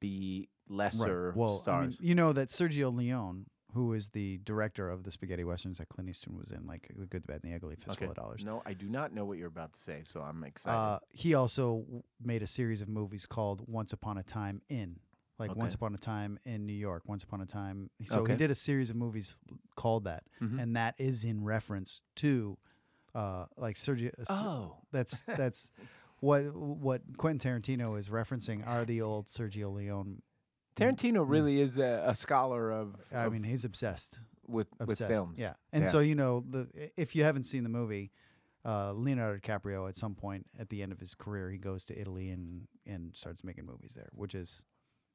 B lesser Well, I mean, stars. you know that Sergio Leone, who is the director of the spaghetti westerns that Clint Eastwood was in, like The Good, the Bad, and the Ugly, Fistful of Dollars. No, I do not know what you're about to say, so I'm excited. Uh, he also made a series of movies called Once Upon a Time in, like Once Upon a Time in New York, Once Upon a Time. So Okay. he did a series of movies called that, Mhm. and that is in reference to, uh, like Sergio. uh, oh, That's that's what what Quentin Tarantino is referencing are the old Sergio Leone. Tarantino really is a, a scholar of, I of- mean, he's obsessed. with with films. Yeah, and Yeah. so you know the if you haven't seen the movie, uh, Leonardo DiCaprio at some point at the end of his career he goes to Italy and and starts making movies there, which is,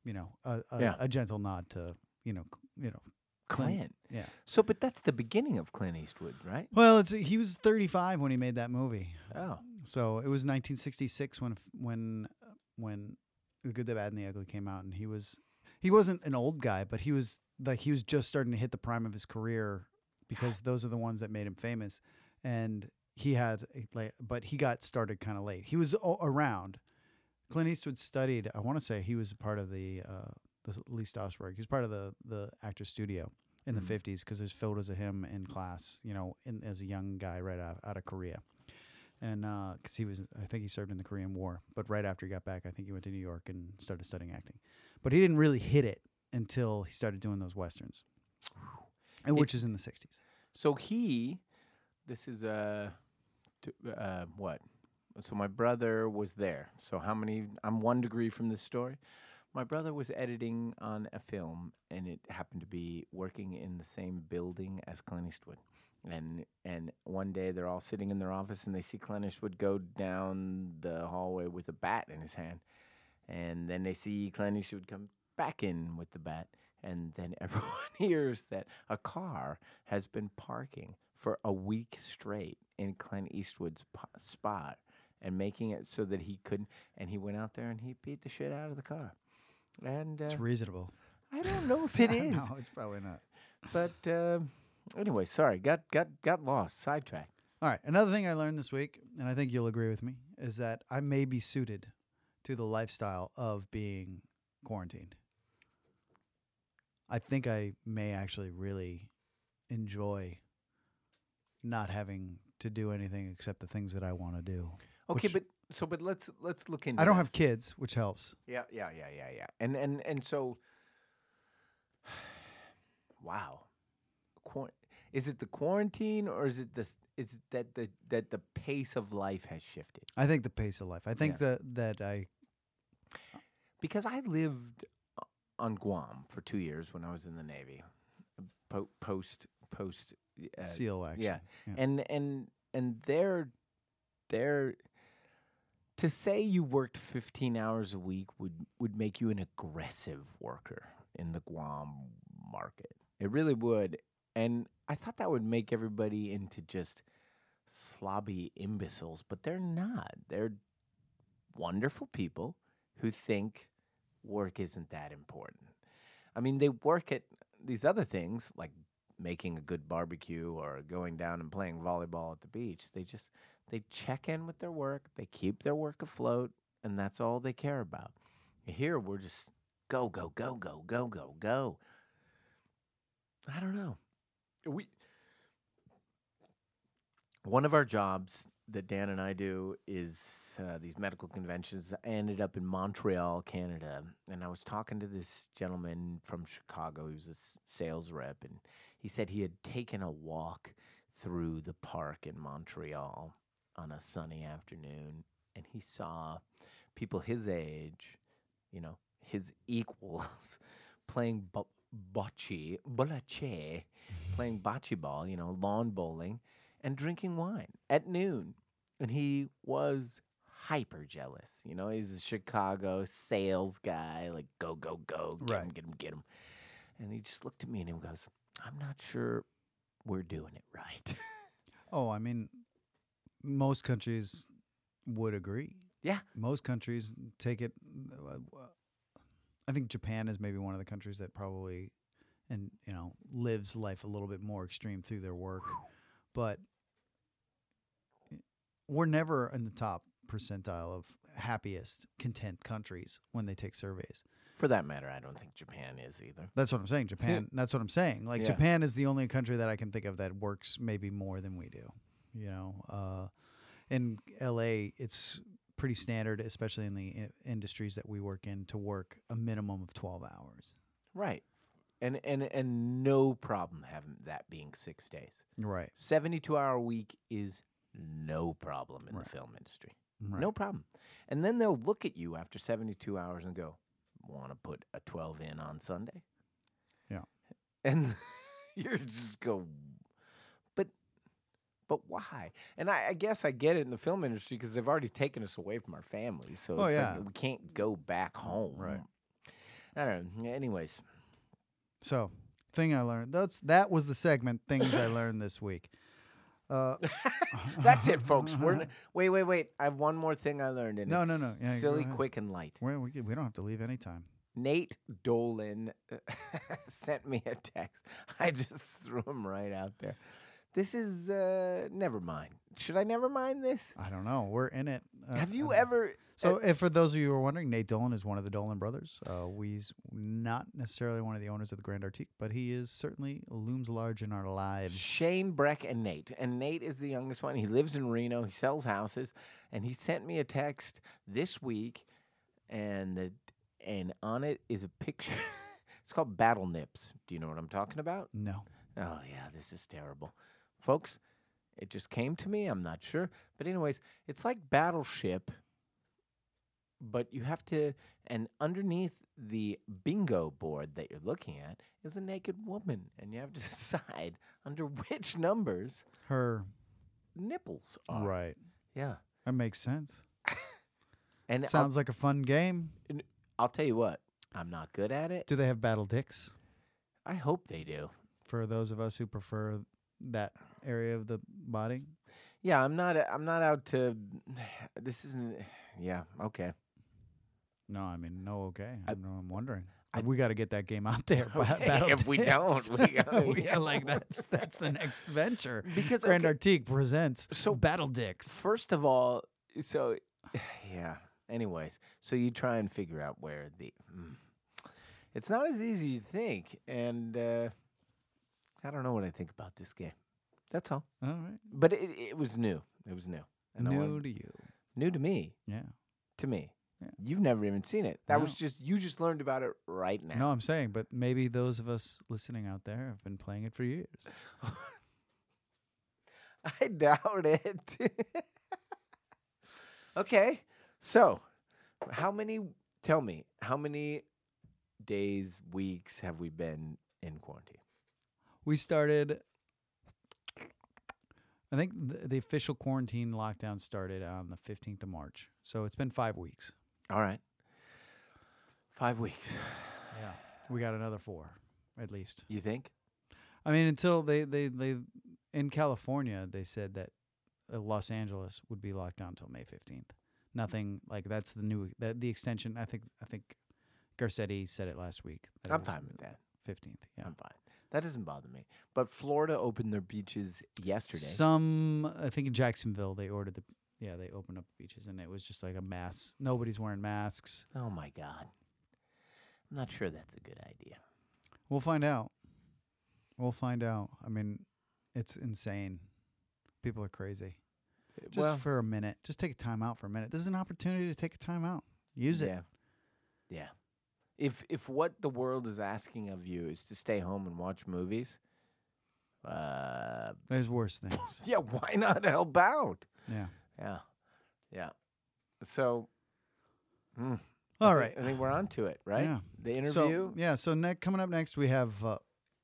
you know, a a, Yeah. a gentle nod to you know c- you know Clint. Yeah. So, but that's the beginning of Clint Eastwood, right? Well, it's he was 35 when he made that movie, Oh, so it was 1966 when when uh, when the Good, the Bad, and the Ugly came out, and he was he wasn't an old guy, but he was like he was just starting to hit the prime of his career because those are the ones that made him famous, and he had like, but he got started kind of late. He was around. Clint Eastwood studied. I want to say he was a part of the uh, the Lee Strasberg. He was part of the the actor studio in the Mhm. 50s because there's photos of him in class, you know, in, as a young guy right out, out of Korea. And because he was, I think he served in the Korean War, but right after he got back, I think he went to New York and started studying acting. But he didn't really hit it until he started doing those westerns, and which is in the 60s. so he, this is uh, uh, what? So my brother was there. So how many? I'm one degree from this story. My brother was editing on a film, and it happened to be working in the same building as Clint Eastwood. And and one day they're all sitting in their office, and they see Clint Eastwood go down the hallway with a bat in his hand, and then they see Clint Eastwood come back in with the bat, and then everyone hears that a car has been parking for a week straight in Clint Eastwood's po- spot and making it so that he couldn't. And he went out there and he beat the shit out of the car. And uh, It's reasonable. I don't know if it is, no, it's probably not. but um anyway, sorry, got got got lost, sidetracked. All right. Another thing I learned this week, and I think you'll agree with me, is that I may be suited to the lifestyle of being quarantined. I think I may actually really enjoy not having to do anything except the things that I want to do. Okay, but so but let's let's look into. I don't that. have kids, which helps. Yeah, yeah, yeah, yeah, yeah. And and and so, wow, Quar- is it the quarantine or is it the is it that the that the pace of life has shifted? I think the pace of life. I think that that I Because I lived on Guam for two years when I was in the Navy, po- post post. Uh, seal action. yeah. Yeah. and and and they're they're to say you worked 15 hours a week would would make you an aggressive worker in the Guam market. It really would. And I thought that would make everybody into just slobby imbeciles, but they're not. They're wonderful people who think work isn't that important. I mean, they work at these other things like making a good barbecue or going down and playing volleyball at the beach. They just they check in with their work, they keep their work afloat, and that's all they care about. Here we're just go go go go go go go. I don't know. We one of our jobs that Dan and I do is uh, these medical conventions. I ended up in Montreal, Canada, and I was talking to this gentleman from Chicago. He was a sales rep, and he said he had taken a walk through the park in Montreal on a sunny afternoon, and he saw people his age, you know, his equals, playing bo- bocce, bocce, playing bocce ball, you know, lawn bowling, and drinking wine at noon. And he was hyper jealous. You know, he's a Chicago sales guy, like go go go, get him, get him, get him. And he just looked at me and he goes, "I'm not sure we're doing it right." Oh, I mean, most countries would agree. Yeah. Most countries take it. uh, I think Japan is maybe one of the countries that probably, and you know, lives life a little bit more extreme through their work, but we're never in the top percentile of happiest, content countries when they take surveys. For that matter, I don't think Japan is either. That's what I'm saying. Japan. that's what I'm saying. Like Yeah. Japan is the only country that I can think of that works maybe more than we do. You know, uh, in LA, it's pretty standard, especially in the i- industries that we work in, to work a minimum of 12 hours. Right. And and and no problem having that being 6 days. Right. 72 hour week is no problem in Right. the film industry. Right. No problem. And then they'll look at you after 72 hours and go, "Want to put a 12 in on Sunday?" Yeah. And you're just go, but why? And I, I guess I get it in the film industry because they've already taken us away from our families, so Oh, it's yeah. like we can't go back home. Right. I don't know. Anyways, So, thing I learned. That's that was the segment. Things I learned this week. Uh, that's it, folks. We're n- wait, wait, wait. I have one more thing I learned. And No, no, no. Yeah, silly, quick, and light. we we we don't have to leave any time. Nate Dolan sent me a text. I just threw him right out there. This is uh never mind. Should I never mind this? I don't know. We're in it. Uh, Have you uh, ever So, if for those of you who are wondering, Nate Dolan is one of the Dolan brothers. Uh, he's not necessarily one of the owners of the Grand Artique, but he is certainly looms large in our lives. Shane Breck and Nate. And Nate is the youngest one. He lives in Reno. He sells houses. And he sent me a text this week and the and on it is a picture. it's called Battle Nips. Do you know what I'm talking about? No. Oh yeah, this is terrible. Folks, it just came to me. I'm not sure. But anyways, it's like Battleship but you have to and underneath the bingo board that you're looking at is a naked woman and you have to decide under which numbers Her. nipples are. Right. Yeah. That makes sense. And I'll, Sounds like a fun game. I'll tell you what, I'm not good at it. Do they have battle dicks I hope they do. for those of us who prefer that area of the body? Yeah, I'm not I'm not out to this isn't yeah, okay. No, I mean, no, okay. I- I'm, I'm wondering. I- we got to get that game out there. Okay, if we don't, we gotta- We yeah. like that's that's the next venture. Because Grand okay, Artique presents So- Battle Dicks. First of all, so yeah. Anyways, so you try and figure out where the. mm. It's not as easy as you think, and uh, I don't know what I think about this game. That's all. All right. But it, it was new. It was new. And I New wanted- to you. new to me. Yeah. To me. Yeah. You've never even seen it. That was just you just learned about it right now. No, I'm saying, but maybe those of us listening out there have been playing it for years. I doubt it. okay. So, how many tell me, how many days, weeks have we been in quarantine? We started. I think the, the official quarantine lockdown started on the 15th of March. So it's been five weeks. All right. 5 weeks. Yeah. We got another four, at least. You think? I mean, until they, they, they in California, they said that uh, Los Angeles would be locked down until May 15th. Nothing like that's the new, that the extension. I think, I think Garcetti said it last week. that I'm fine with that. 15th. Yeah. I'm fine. That doesn't bother me. But Florida opened their beaches yesterday. Some, I think in Jacksonville, they ordered the, yeah, they opened up the beaches and it was just like a mass. Nobody's wearing masks. oh my god. I'm not sure that's a good idea. We'll find out. We'll find out. I mean, it's insane. People are crazy. Eh, just well, for a minute. Just take a time out for a minute. This is an opportunity to take a time out. Use it. Yeah. Yeah. If if what the world is asking of you is to stay home and watch movies, uh, There's worse things. yeah, why not help out? yeah. Yeah, yeah. So, hmm, All I right. think, I think we're on to it, right? Yeah. The interview. So yeah. So ne- coming up next, we have uh,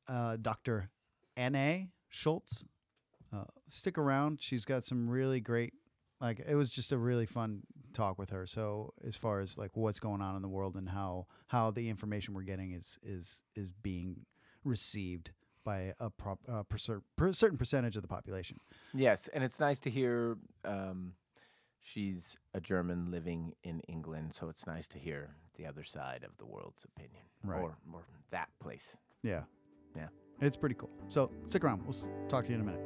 uh, Dr. Anne Schulz. Uh, stick around. She's got some really great Like it was just a really fun talk with her. So as far as like what's going on in the world and how how the information we're getting is is is being received by a prop, uh, per, per certain percentage of the population. Yes, and it's nice to hear um, she's a German living in England, so it's nice to hear the other side of the world's opinion, Right. or or that place. Yeah. Yeah. It's pretty cool. So stick around. We'll talk to you in a minute.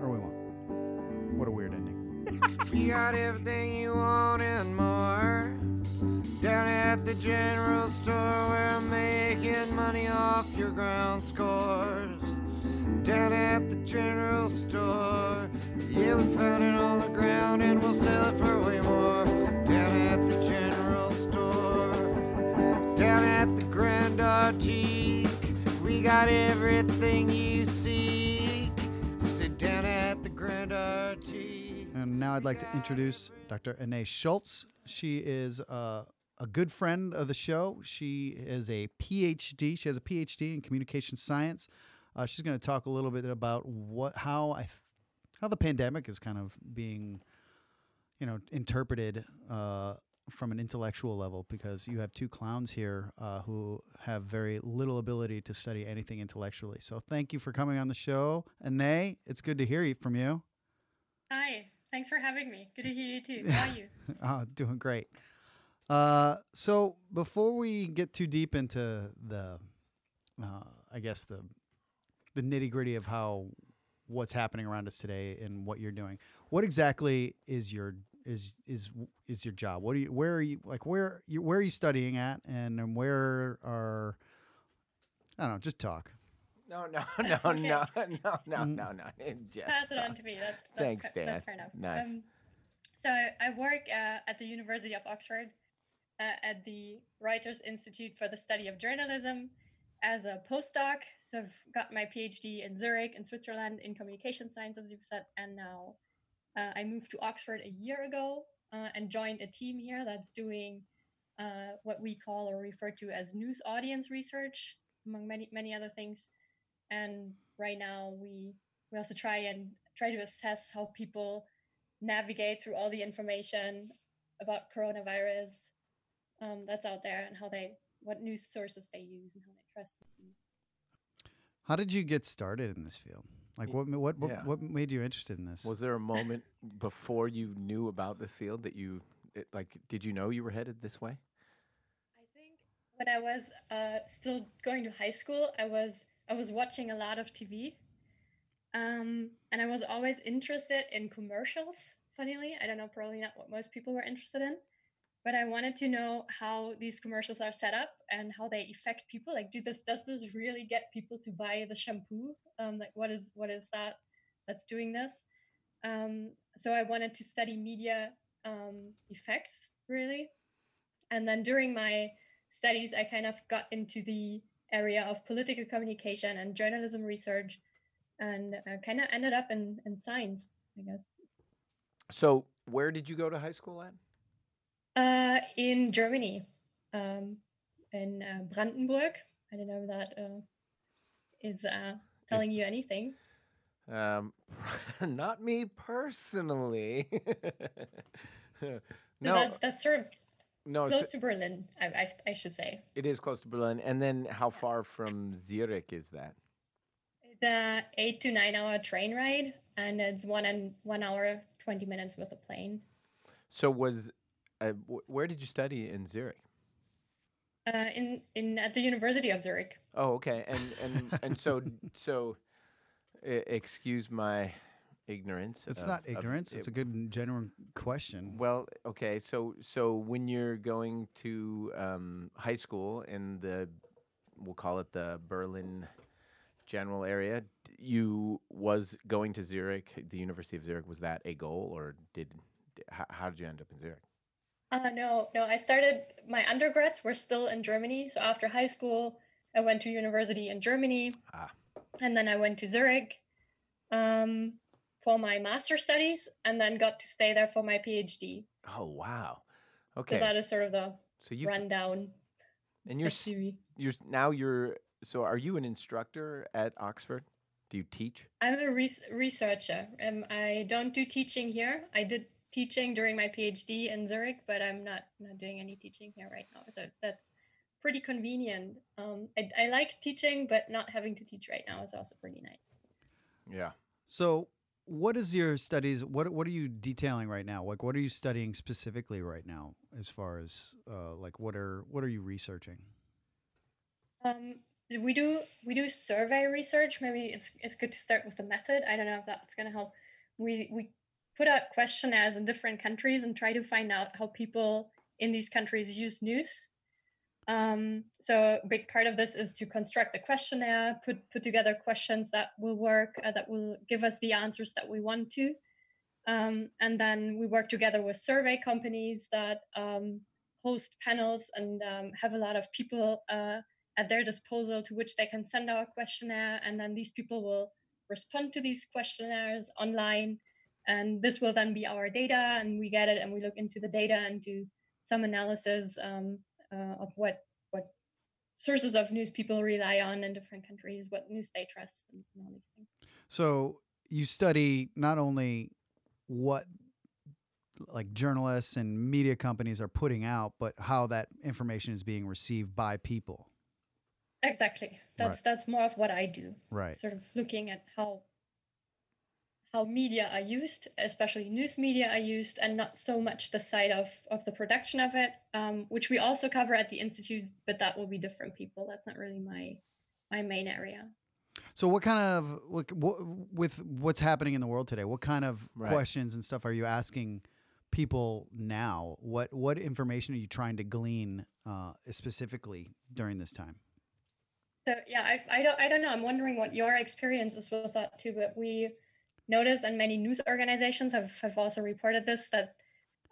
Or we won't. What a weird ending. You got everything you want and more. Down at the general store, we're making money off your ground scores. Down at the general store, yeah, we found it on the ground and we'll sell it for way more. Down at the general store, down at the Grand Artique, we got everything you seek. Sit down at the Grand Artique. And now I'd like to introduce Dr. Anne Schulz. She is uh, a good friend of the show. She is a PhD. She has a PhD in communication science. Uh, she's going to talk a little bit about what how I how the pandemic is kind of being you know interpreted uh, from an intellectual level because you have two clowns here uh, who have very little ability to study anything intellectually. So thank you for coming on the show, Anne. It's good to hear from you. Hi, thanks for having me. Good to hear you too. How are you? oh, doing great. Uh, so before we get too deep into the, uh, I guess the, the nitty gritty of how what's happening around us today and what you're doing, what exactly is your is is is your job? What are you? Where are you? Like where you? Where are you studying at? And, and where are? I don't know. Just talk. No, no, no, Okay. no, no, no, Mm. no, no. Just, Pass it on to me. That's, that's Thanks, Dan. That's fair enough. Nice. Um, so I, I work uh, at the University of Oxford uh, at the Reuters Institute for the Study of Journalism as a postdoc. So I've got my PhD in Zurich in Switzerland in communication science, as you've said, and now uh, I moved to Oxford a year ago uh, and joined a team here that's doing uh, what we call or refer to as news audience research, among many many other things. And right now we we also try and try to assess how people navigate through all the information about coronavirus um, that's out there and how they what news sources they use and how they trust them. How did you get started in this field? Like what ma- what what, yeah. what made you interested in this? Was there a moment before you knew about this field that you, it, like, did you know you were headed this way? I think when I was uh, still going to high school, I was I was watching a lot of TV, um, and I was always interested in commercials. Funnily, I don't know, probably not what most people were interested in, but I wanted to know how these commercials are set up and how they affect people. Like, do this does this really get people to buy the shampoo? Um, like, what is what is that that's doing this? Um, so I wanted to study media um, effects really, and then during my studies, I kind of got into the area of political communication and journalism research, and uh, kind of ended up in, in science, I guess. So, where did you go to high school at? Uh, in Germany, um, in uh, Brandenburg. I don't know if that uh, is uh, telling you anything. Um, not me personally. No, that's that's sort of no, close so to Berlin, I, I, I should say. it is close to Berlin. And then, how far from Zurich is that? It's a eight to nine hour train ride, and it's one and one hour twenty minutes with a plane. So, was uh, wh- where did you study in Zurich? Uh, in in at the University of Zurich. Oh, okay. And and and so so, excuse my ignorance. it's of- not of ignorance. it- it's a good and genuine question. Well, okay. So so when you're going to um, high school in the we'll call it the Berlin general area, you was going to Zurich, the University of Zurich. Was that a goal, or did how, how did you end up in Zurich? Uh, no, no. I started my undergrads were still in Germany. So after high school, I went to university in Germany, Ah. and then I went to Zurich um, for my master studies, and then got to stay there for my PhD. Oh wow. Okay. So that is sort of the So you rundown. and you're of s- CV. you're now you're so are you an instructor at Oxford? Do you teach? I'm a res- researcher. Um, I don't do teaching here. I did teaching during my PhD in Zurich, but I'm not not doing any teaching here right now. So that's pretty convenient. Um, I, I like teaching, but not having to teach right now is also pretty nice. Yeah. So, what is your studies? What What are you detailing right now? Like, what are you studying specifically right now? As far as uh, like, what are what are you researching? Um, we do we do survey research. Maybe it's it's good to start with the method. I don't know if that's going to help. We we put out questionnaires in different countries and try to find out how people in these countries use news. Um, so a big part of this is to construct the questionnaire, put put together questions that will work, uh, that will give us the answers that we want to, um, and then we work together with survey companies that um, host panels and um, have a lot of people uh, at their disposal to which they can send our questionnaire, and then these people will respond to these questionnaires online. And this will then be our data and we get it and we look into the data and do some analysis um, uh, of what what sources of news people rely on in different countries what news they trust and, and all these things So you study not only what like journalists and media companies are putting out, but how that information is being received by people. exactly that's that's more of what i do Right. sort of looking at how how media are used, especially news media are used, and not so much the side of, of the production of it, um, which we also cover at the institute, but that will be different people. That's not really my my main area. So what kind of what, what, with what's happening in the world today? What kind of Right. questions and stuff are you asking people now? What what information are you trying to glean uh, specifically during this time? So yeah, I, I don't I don't know. I'm wondering what your experience is with that too. But we noticed, and many news organizations have have also reported this that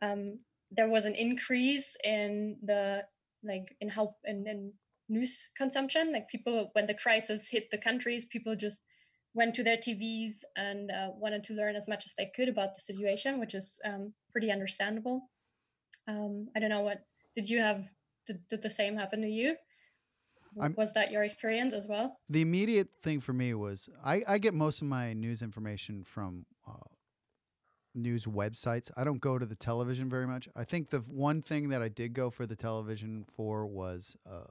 um, there was an increase in the like in how in, in news consumption. Like people, when the crisis hit the countries, people just went to their TVs and uh, wanted to learn as much as they could about the situation, which is um, pretty understandable. Um, I don't know what did you have? Did, did the same happen to you? I'm- was that your experience as well? The immediate thing for me was I, I get most of my news information from uh, news websites. I don't go to the television very much. I think the one thing that I did go for the television for was uh,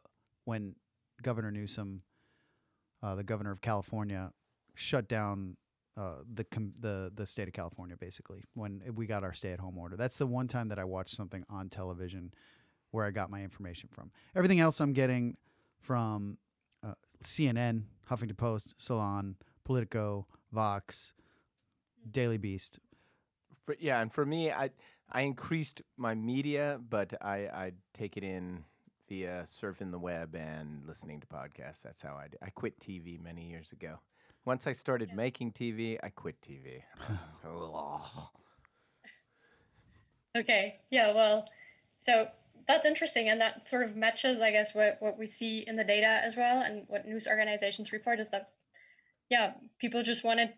when Governor Newsom, uh, the governor of California, shut down uh, the com- the the state of California. Basically, when we got our stay at home order, that's the one time that I watched something on television where I got my information from. Everything else I'm getting from uh, CNN, Huffington Post, Salon, Politico, Vox, Daily Beast. For, yeah, and for me, I I increased my media, but I I take it in via surfing the web and listening to podcasts. That's how I I quit TV many years ago. Once I started making TV, I quit TV. Okay. Yeah. Well, so that's interesting, and that sort of matches, I guess, what what we see in the data as well, and what news organizations report is that, yeah, people just wanted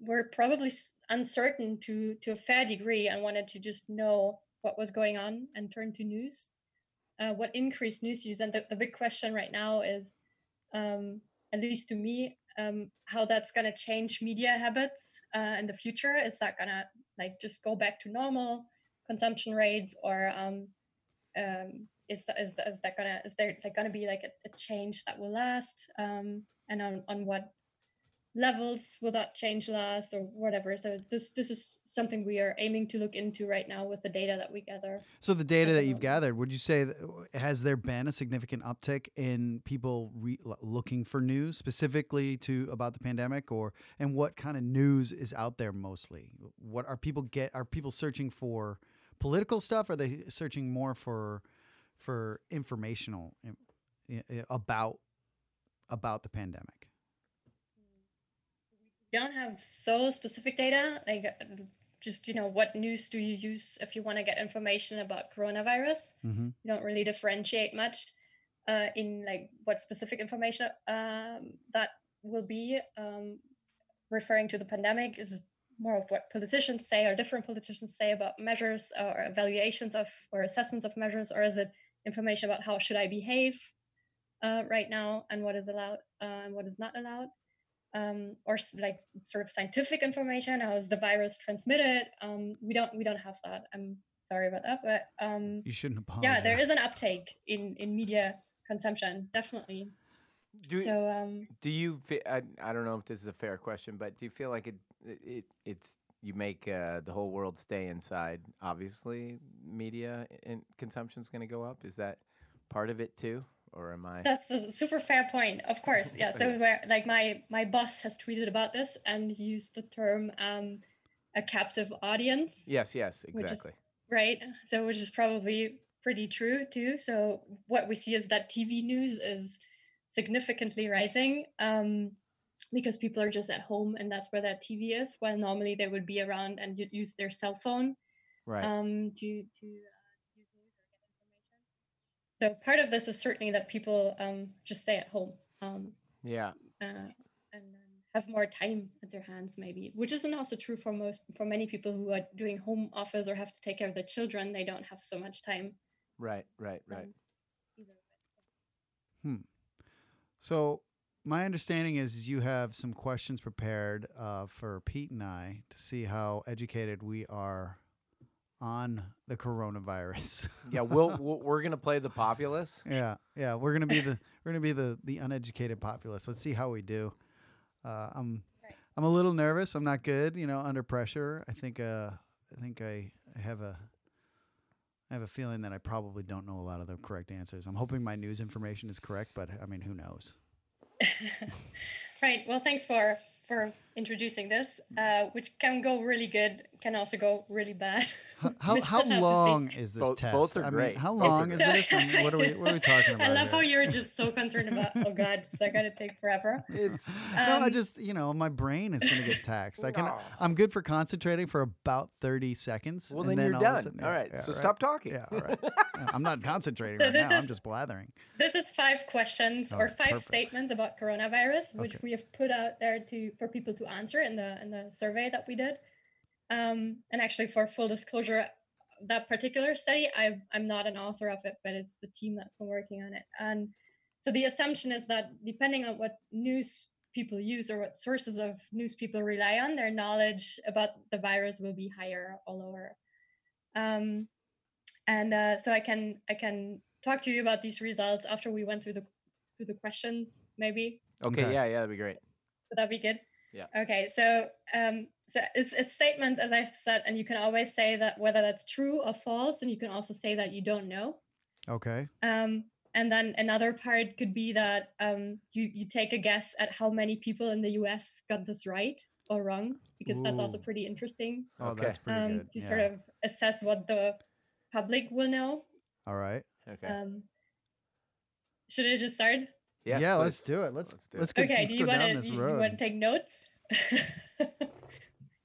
were probably uncertain to to a fair degree and wanted to just know what was going on and turn to news. Uh, what increased news use, and the, the big question right now is, um, at least to me, um, how that's going to change media habits uh, in the future. Is that going to like just go back to normal? consumption rates or um, um, is that is, that- is that gonna is there like gonna be like a, a change that will last um, and on, on what levels will that change last or whatever so this this is something we are aiming to look into right now with the data that we gather So the data that you've gathered, would you say that, has there been a significant uptick in people re- looking for news specifically to about the pandemic, or and what kind of news is out there mostly? What are people get? Are people searching for political stuff? Are they searching more for for informational about about the pandemic? we don't have so specific data like just you know what news do you use if you want to get information about coronavirus Mm-hmm. you don't really differentiate much uh, in like what specific information um, that will be um, referring to the pandemic is more of what politicians say or different politicians say about measures or evaluations of or assessments of measures or is it information about how should i behave uh, right now and what is allowed uh, and what is not allowed um, or like sort of scientific information. How is the virus transmitted? Um, we don't we don't have that. I'm sorry about that, but um, You shouldn't apologize. yeah, there is an uptake in in media consumption, definitely. Do, So um, do you? I, I don't know if this is a fair question, but do you feel like it? It, it it's you make uh, the whole world stay inside. Obviously, media and consumption is going to go up. Is that part of it too, or am I? That's a super fair point. Of course, yeah. So where like my my boss has tweeted about this and used the term um, a captive audience, Yes, yes, Which is- exactly. right? So which is probably pretty true too. So what we see is that TV news is significantly rising um, because people are just at home and that's where that TV is. While normally they would be around and u- use their cell phone Right. um, to to uh, use news or get information. So part of this is certainly that people um, just stay at home um, yeah. uh, and then have more time at their hands, maybe, which isn't also true for most for many people who are doing home office or have to take care of the children. They don't have so much time. Right. Right. Right. um, either. So my understanding is you have some questions prepared uh, for Pete and I to see how educated we are on the coronavirus. Yeah. We'll, we'll we're gonna play the populace. yeah, yeah, we're gonna be the we're gonna be the the uneducated populace. Let's see how we do. Uh, I'm Right. I'm a little nervous. I'm not good, you know, under pressure. I think uh I think I, I have a I have a feeling that I probably don't know a lot of the correct answers. I'm hoping my news information is correct, but I mean, who knows? right. Well, thanks for for introducing this, uh, which can go really good, can also go really bad. H- How, how does have to be- long is this Both- test? both are I mean, great. how long is this? And what are we what are we talking about? I love how you're just so concerned about. Oh God, is that gonna take forever? It's no, I Um, just you know my brain is going to get taxed. I can No. I'm good for concentrating for about thirty seconds. well, and then, then you're all done. sudden- all yeah, so right. stop talking. Yeah, all right. I'm not concentrating So right this now. I'm just blathering. This is five questions Oh, or five perfect. statements about coronavirus, which Okay. we have put out there to for people to answer in the in the survey that we did. Um, and actually, for full disclosure, that particular study, I I'm not an author of it, but it's the team that's been working on it. And so the assumption is that depending on what news people use or what sources of news people rely on, their knowledge about the virus will be higher or lower. Um, and uh, so I can I can talk to you about these results after we went through the through the questions. Maybe Okay, Okay. Yeah. Yeah. That'd be great. would that be good? Yeah. Okay. So um, so it's it's statements as I've said, and you can always say that whether that's true or false, and you can also say that you don't know. Okay. Um, and then another part could be that um, you you take a guess at how many people in the U.S. got this right or wrong, because that's also pretty interesting Oh, Okay. that's pretty um, good. to yeah. sort of assess what the public will know. All right. Okay. Um, should I just start? Yes, yeah, please. let's do it. Let's Let's do it. let's get okay. let's do you want to this you, want to take notes?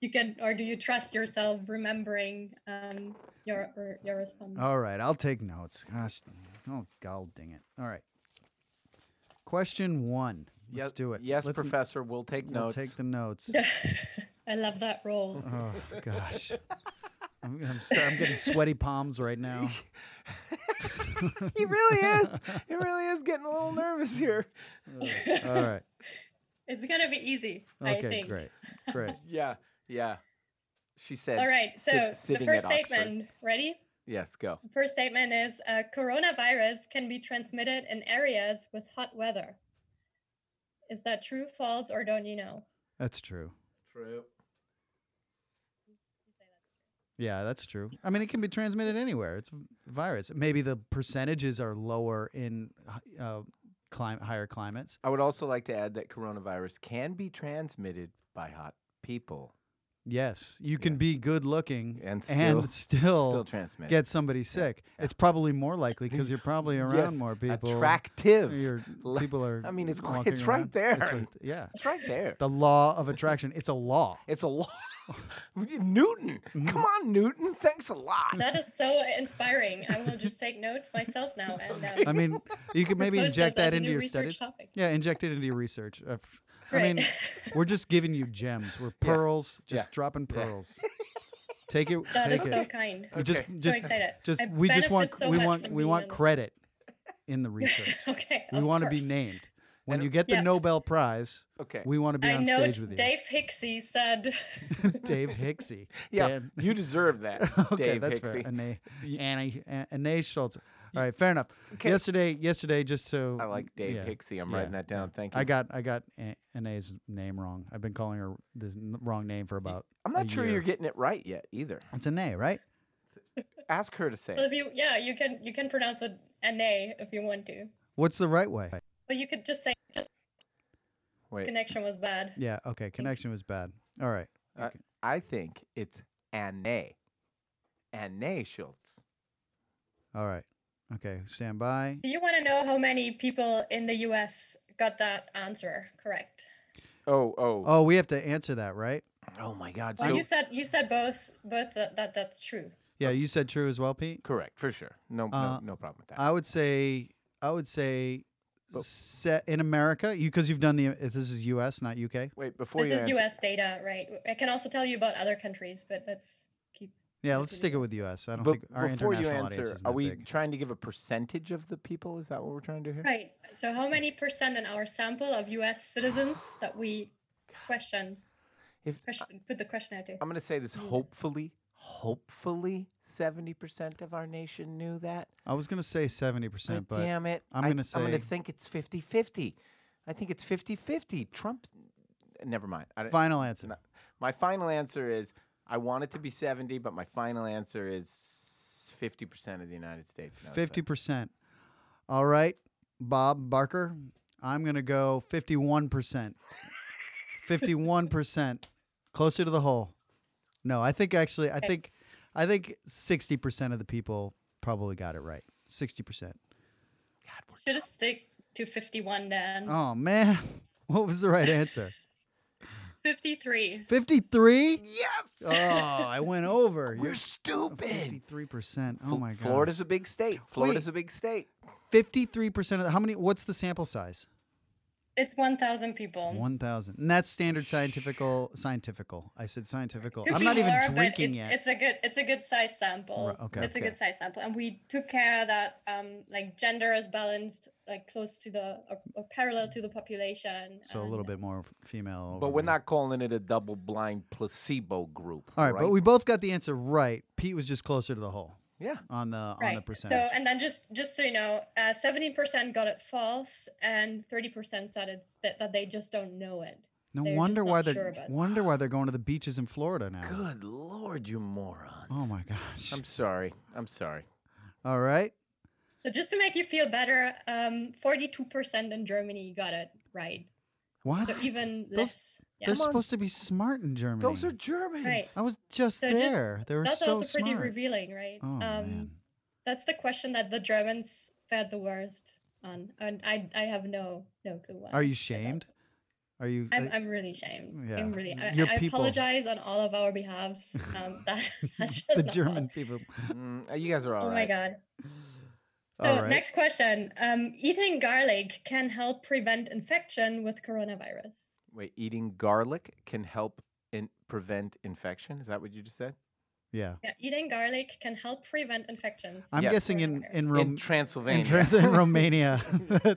you can, or do you trust yourself remembering um, your or your response? All right, I'll take notes. Gosh, oh god dang it. All right. Question one. Let's Yes, do it. Yes, Let's, professor. We'll take We'll notes. take the notes. I love that role. Oh gosh. I'm, I'm, st- I'm getting sweaty palms right now. he really is. He really is getting a little nervous here. All right. It's gonna be easy. I Okay, think. great. Great. Yeah. Yeah. She said. All right. sit- So the first at Oxford. statement. Ready? Yes. Go. The first statement is uh, coronavirus can be transmitted in areas with hot weather. Is that true, false, or don't you know? That's true. True. Yeah, that's true. I mean, it can be transmitted anywhere. It's a virus. Maybe the percentages are lower in uh, clim- higher climates. I would also like to add that coronavirus can be transmitted by hot people Yes, you can be good looking and still, and still, still transmit. get somebody sick. It's probably more likely because you're probably around Yes, more people. attractive. Your Le- people are. I mean, it's it's right around. there. It's right- yeah, It's right there. the law of attraction. It's a law. It's a law. Newton. Mm-hmm. Come on, Newton. Thanks a lot. That is so inspiring. I will just take notes myself now and um, I mean, you could maybe inject that into your research studies. topic. Yeah, inject it into your research. Uh, f- I Right. mean, we're just giving you gems. We're pearls, just Yeah. dropping Yeah. pearls. Take it. that is take so it. kind. We just, Okay. So just, excited. I we just want, so we want, we want credit in the research. okay. we of want to be named. When you get the Yeah. Nobel Prize, Okay. we want to be I on know stage with you. Dave Hixie said. Dave Hixie. yeah, Dan- you deserve that, okay, Dave that's Hixie. fair. Anne, Annie, Anne Schulz. All right, fair enough. Okay. Yesterday, yesterday, just so I like Dave yeah, Hixie. I'm yeah, writing that down. Thank you. I got I got A- Anne's name wrong. I've been calling her this wrong name for about. I'm a not sure year. you're getting it right yet either. It's an A, right? Ask her to say. Well, if you yeah, you can you can pronounce it N-A if you want to. What's the right way? But you could just say just Wait, connection was bad. Yeah. Okay. Connection was bad. All right. Uh, I think it's Anne. Anne Schulz. All right. Okay. Stand by. Do you want to know how many people in the U.S. got that answer correct? Oh, oh, Oh, we have to answer that, right? oh my God. Well, So you said you said both both that, that that's true. Yeah. You said true as well, Pete. correct for sure. No, Uh, no, no problem with that. I would say. I would say. But- Set in America, you because you've done the. If this is U.S., not U.K. Wait, before This you is answer, U.S. data, right? I can also tell you about other countries, but let's keep. Yeah, Let's let's stick it with U.S. I don't Be- think our before you international audience answer, is are we big. trying to give a percentage of the people? Is that what we're trying to do here? Right. So, how many percent in our sample of U.S. citizens that we question? If Question. Put the question out there. I'm going to say this, mm. hopefully, hopefully, seventy percent of our nation knew that. I was gonna say seventy percent, But but damn it, I'm gonna say I'm going to think it's 50-50. I think it's 50-50. Trump. Never mind. I, don't- final answer. No. My final answer is I want it to be 70, but my final answer is 50% of the United States. knows. Fifty percent. All right, Bob Barker. I'm gonna go fifty-one percent. Fifty-one percent. Closer to the hole. No, I think actually, I think, I think sixty percent of the people probably got it right. Sixty percent. God, we're Should have stick to 51 then. Oh man, what was the right answer? 53. Fifty-three. Yes! Oh, I went over. We're stupid. Fifty-three percent. Oh my god. Florida's a big state. Florida's a big state. Fifty-three percent of the, how many? What's the sample size? It's 1,000 people. One thousand, and that's standard scientifical. Scientifical. I said scientifical. I'm not even more, drinking it's, yet. It's a good it's a good size sample. Right, okay. It's a good size sample, and we took care that um like gender is balanced like close to the or, or parallel to the population. so a little bit more f- female. But we're me. not calling it a double blind placebo group. All right, but we both got the answer right. Pete was just closer to the hole Yeah. on the on the Right. percentage. So and then just just so you know, uh, seventy percent got it false, and thirty percent said it's that, that they just don't know it. no they're wonder why they're sure about it. wonder why they're going to the beaches in Florida now. Good lord, you morons. Oh my gosh. I'm sorry. I'm sorry. All right. So just to make you feel better, um, forty-two percent in Germany got it right. What? So even Those- less. Yeah. They're Come on. supposed to be smart in Germany. Those are Germans. Right. I was just So just- there. they were That's so also pretty smart. revealing, right? Oh um, man. That's the question that the Germans fared the worst on, and I I have no no clue why. Are you shamed? Are you? I'm I'm really shamed. Yeah. I'm really. I, Your I people- apologize on all of our behalves. Um, that that's just the not German possible. people. Mm, uh, you guys are all Oh right. my god. So All right. next question. Um, eating garlic can help prevent infection with coronavirus. Wait, eating garlic can help in prevent infection. Is that what you just said? Yeah. Yeah, eating garlic can help prevent infections. I'm Yes. guessing in Coronavirus. in, in Transylvania. in, Trans- in Romania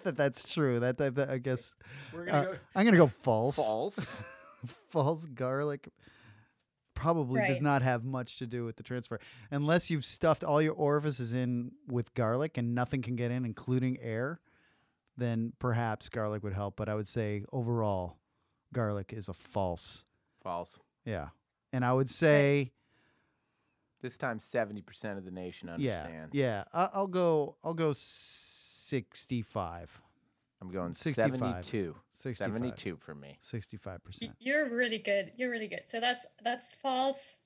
that that's true. That, that, that- I guess We're uh, I'm gonna go false. false. false garlic probably does not have much to do with the transfer unless you've stuffed all your orifices in with garlic and nothing can get in including air then perhaps garlic would help but i would say overall garlic is a false false. yeah and i would say This time, seventy percent of the nation understands. yeah I- i'll go i'll go 65 I'm going 65. 72. 65. 72 for me. 65% You're really good. You're really good. So that's that's false.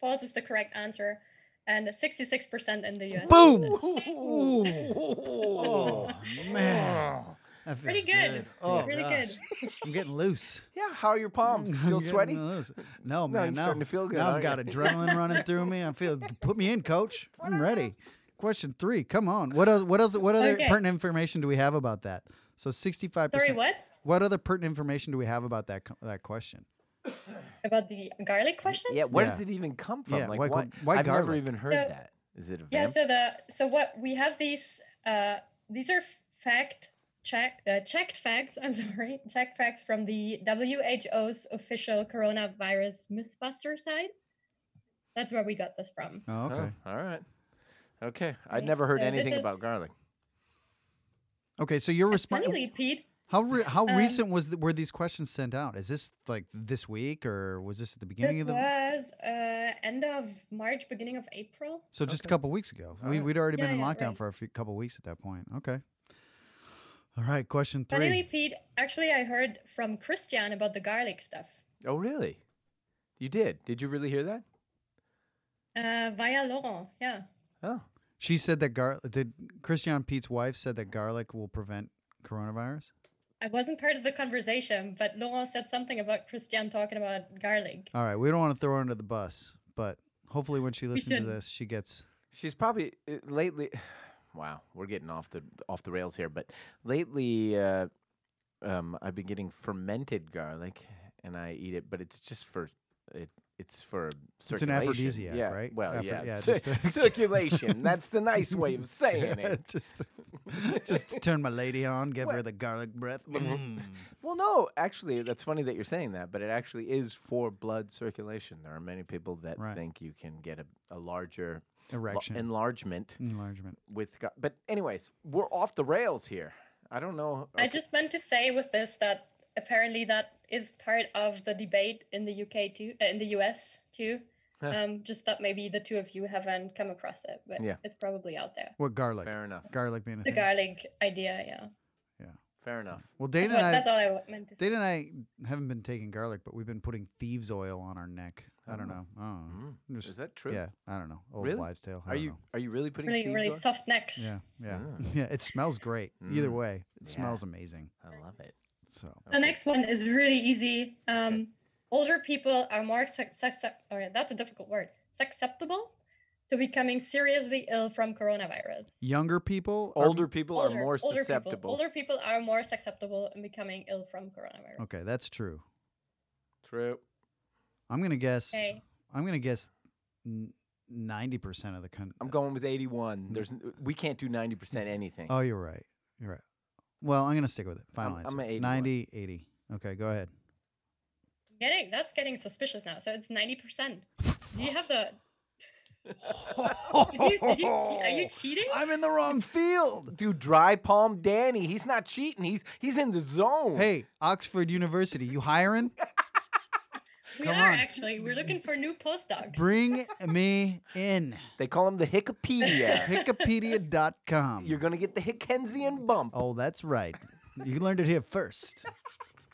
False is the correct answer, and 66% in the U.S. Boom! oh man that Pretty feels good. oh really gosh. good. i'm getting loose Yeah, how are your palms? Still getting sweaty? loose. No, No, man. you're now, starting to feel good, Now I've aren't got adrenaline running through me. I feel. Put me in, coach. I'm ready. Question three. Come on. What else? What else? What other Okay. pertinent information do we have about that? So sixty-five Sorry, percent. what? What other pertinent information do we have about that co- that question? About the garlic question? Yeah, where Yeah. does it even come from? Yeah, like why why? why I've never garlic? even heard So- that. Is it a Yeah. vamp? So the so what we have these uh these are fact check uh, checked facts. I'm sorry, checked facts from the WHO's official coronavirus MythBuster site. That's where we got this from. Oh, okay. Oh, all right. Okay. I'd Okay, never heard so anything is- about garlic. Okay, so you're responding. Finally, Pete. How re- how Um, recent was the, were these questions sent out? Is this like this week or was this at the beginning This of the? was uh, end of March, beginning of April. So just a couple weeks ago. we Alright. we'd already been in yeah, lockdown right. for a few, couple weeks at that point. Okay. All right, question three. Finally, Pete. Actually, I heard from Christian about the garlic stuff Oh, really? You did? Did you really hear that? uh, via Laurent. Yeah. Oh. She said that gar did Christian Pete's wife said that garlic will prevent coronavirus. I wasn't part of the conversation, but Laurent said something about Christian talking about garlic. All right, we don't want to throw her under the bus, but hopefully when she listens to this, she gets She's probably uh, lately. Wow, we're getting off the off the rails here. But lately, uh, um, I've been getting fermented garlic, and I eat it. But it's just for it. It's for an circulation. aphrodisiac, yeah, right? Well, Aphro- yeah, yeah, cir- circulation. That's the nice way of saying it. just just to turn my lady on, give her the garlic breath. Mm. Well, no, actually, that's funny that you're saying that, but it actually is for blood circulation. There are many people that Right. think you can get a, a larger Erection, enlargement enlargement. with. Go- but anyways, we're off the rails here. I don't know. I just meant to say with this that apparently that is part of the debate in the UK too, uh, in the US too. Um, just that maybe the two of you haven't come across it, but Yeah. it's probably out there. What garlic? fair enough. Garlic being a The thing. garlic idea, yeah. Yeah. Fair enough. Well, That's, Dana what, and that's all I meant to say. Dana and I haven't been taking garlic, but we've been putting thieves' oil on our neck. I don't know. I don't know. Mm. I'm Is that true? Yeah, I don't know. Old Really? wives' tale. I Are you know. are you really putting Really, thieves really on? soft necks. Yeah, yeah, Ah. yeah. It smells great. Either Mm. way, it Yeah. smells amazing. I love it. So The next one is really easy. Um, Older people are more sus- sus- oh yeah, that's a difficult word. Susceptible to becoming seriously ill from coronavirus. younger people, are- Older people are more older susceptible. People, older people are more susceptible in becoming ill from coronavirus. Okay, that's true. True. I'm gonna guess. Okay. I'm gonna guess ninety percent of the country. I'm going with 81. Mm. There's we can't do 90% mm. anything. Oh, you're right. You're right. Well, I'm gonna stick with it. Final I'm answer. at 81. 90, 80. Okay, go ahead. Getting that's getting suspicious now. So it's ninety percent. Do you have the? Did you, did you, are you cheating? I'm in the wrong field. Dude, dry palm Danny. He's not cheating. He's he's in the zone. Hey, Oxford University, you hiring? we come are on. actually. We're looking for new postdocs. Bring me in. They call him the Hickopedia. Wikipedia.com. You're gonna get the Hickensian bump. Oh, that's right. You learned it here first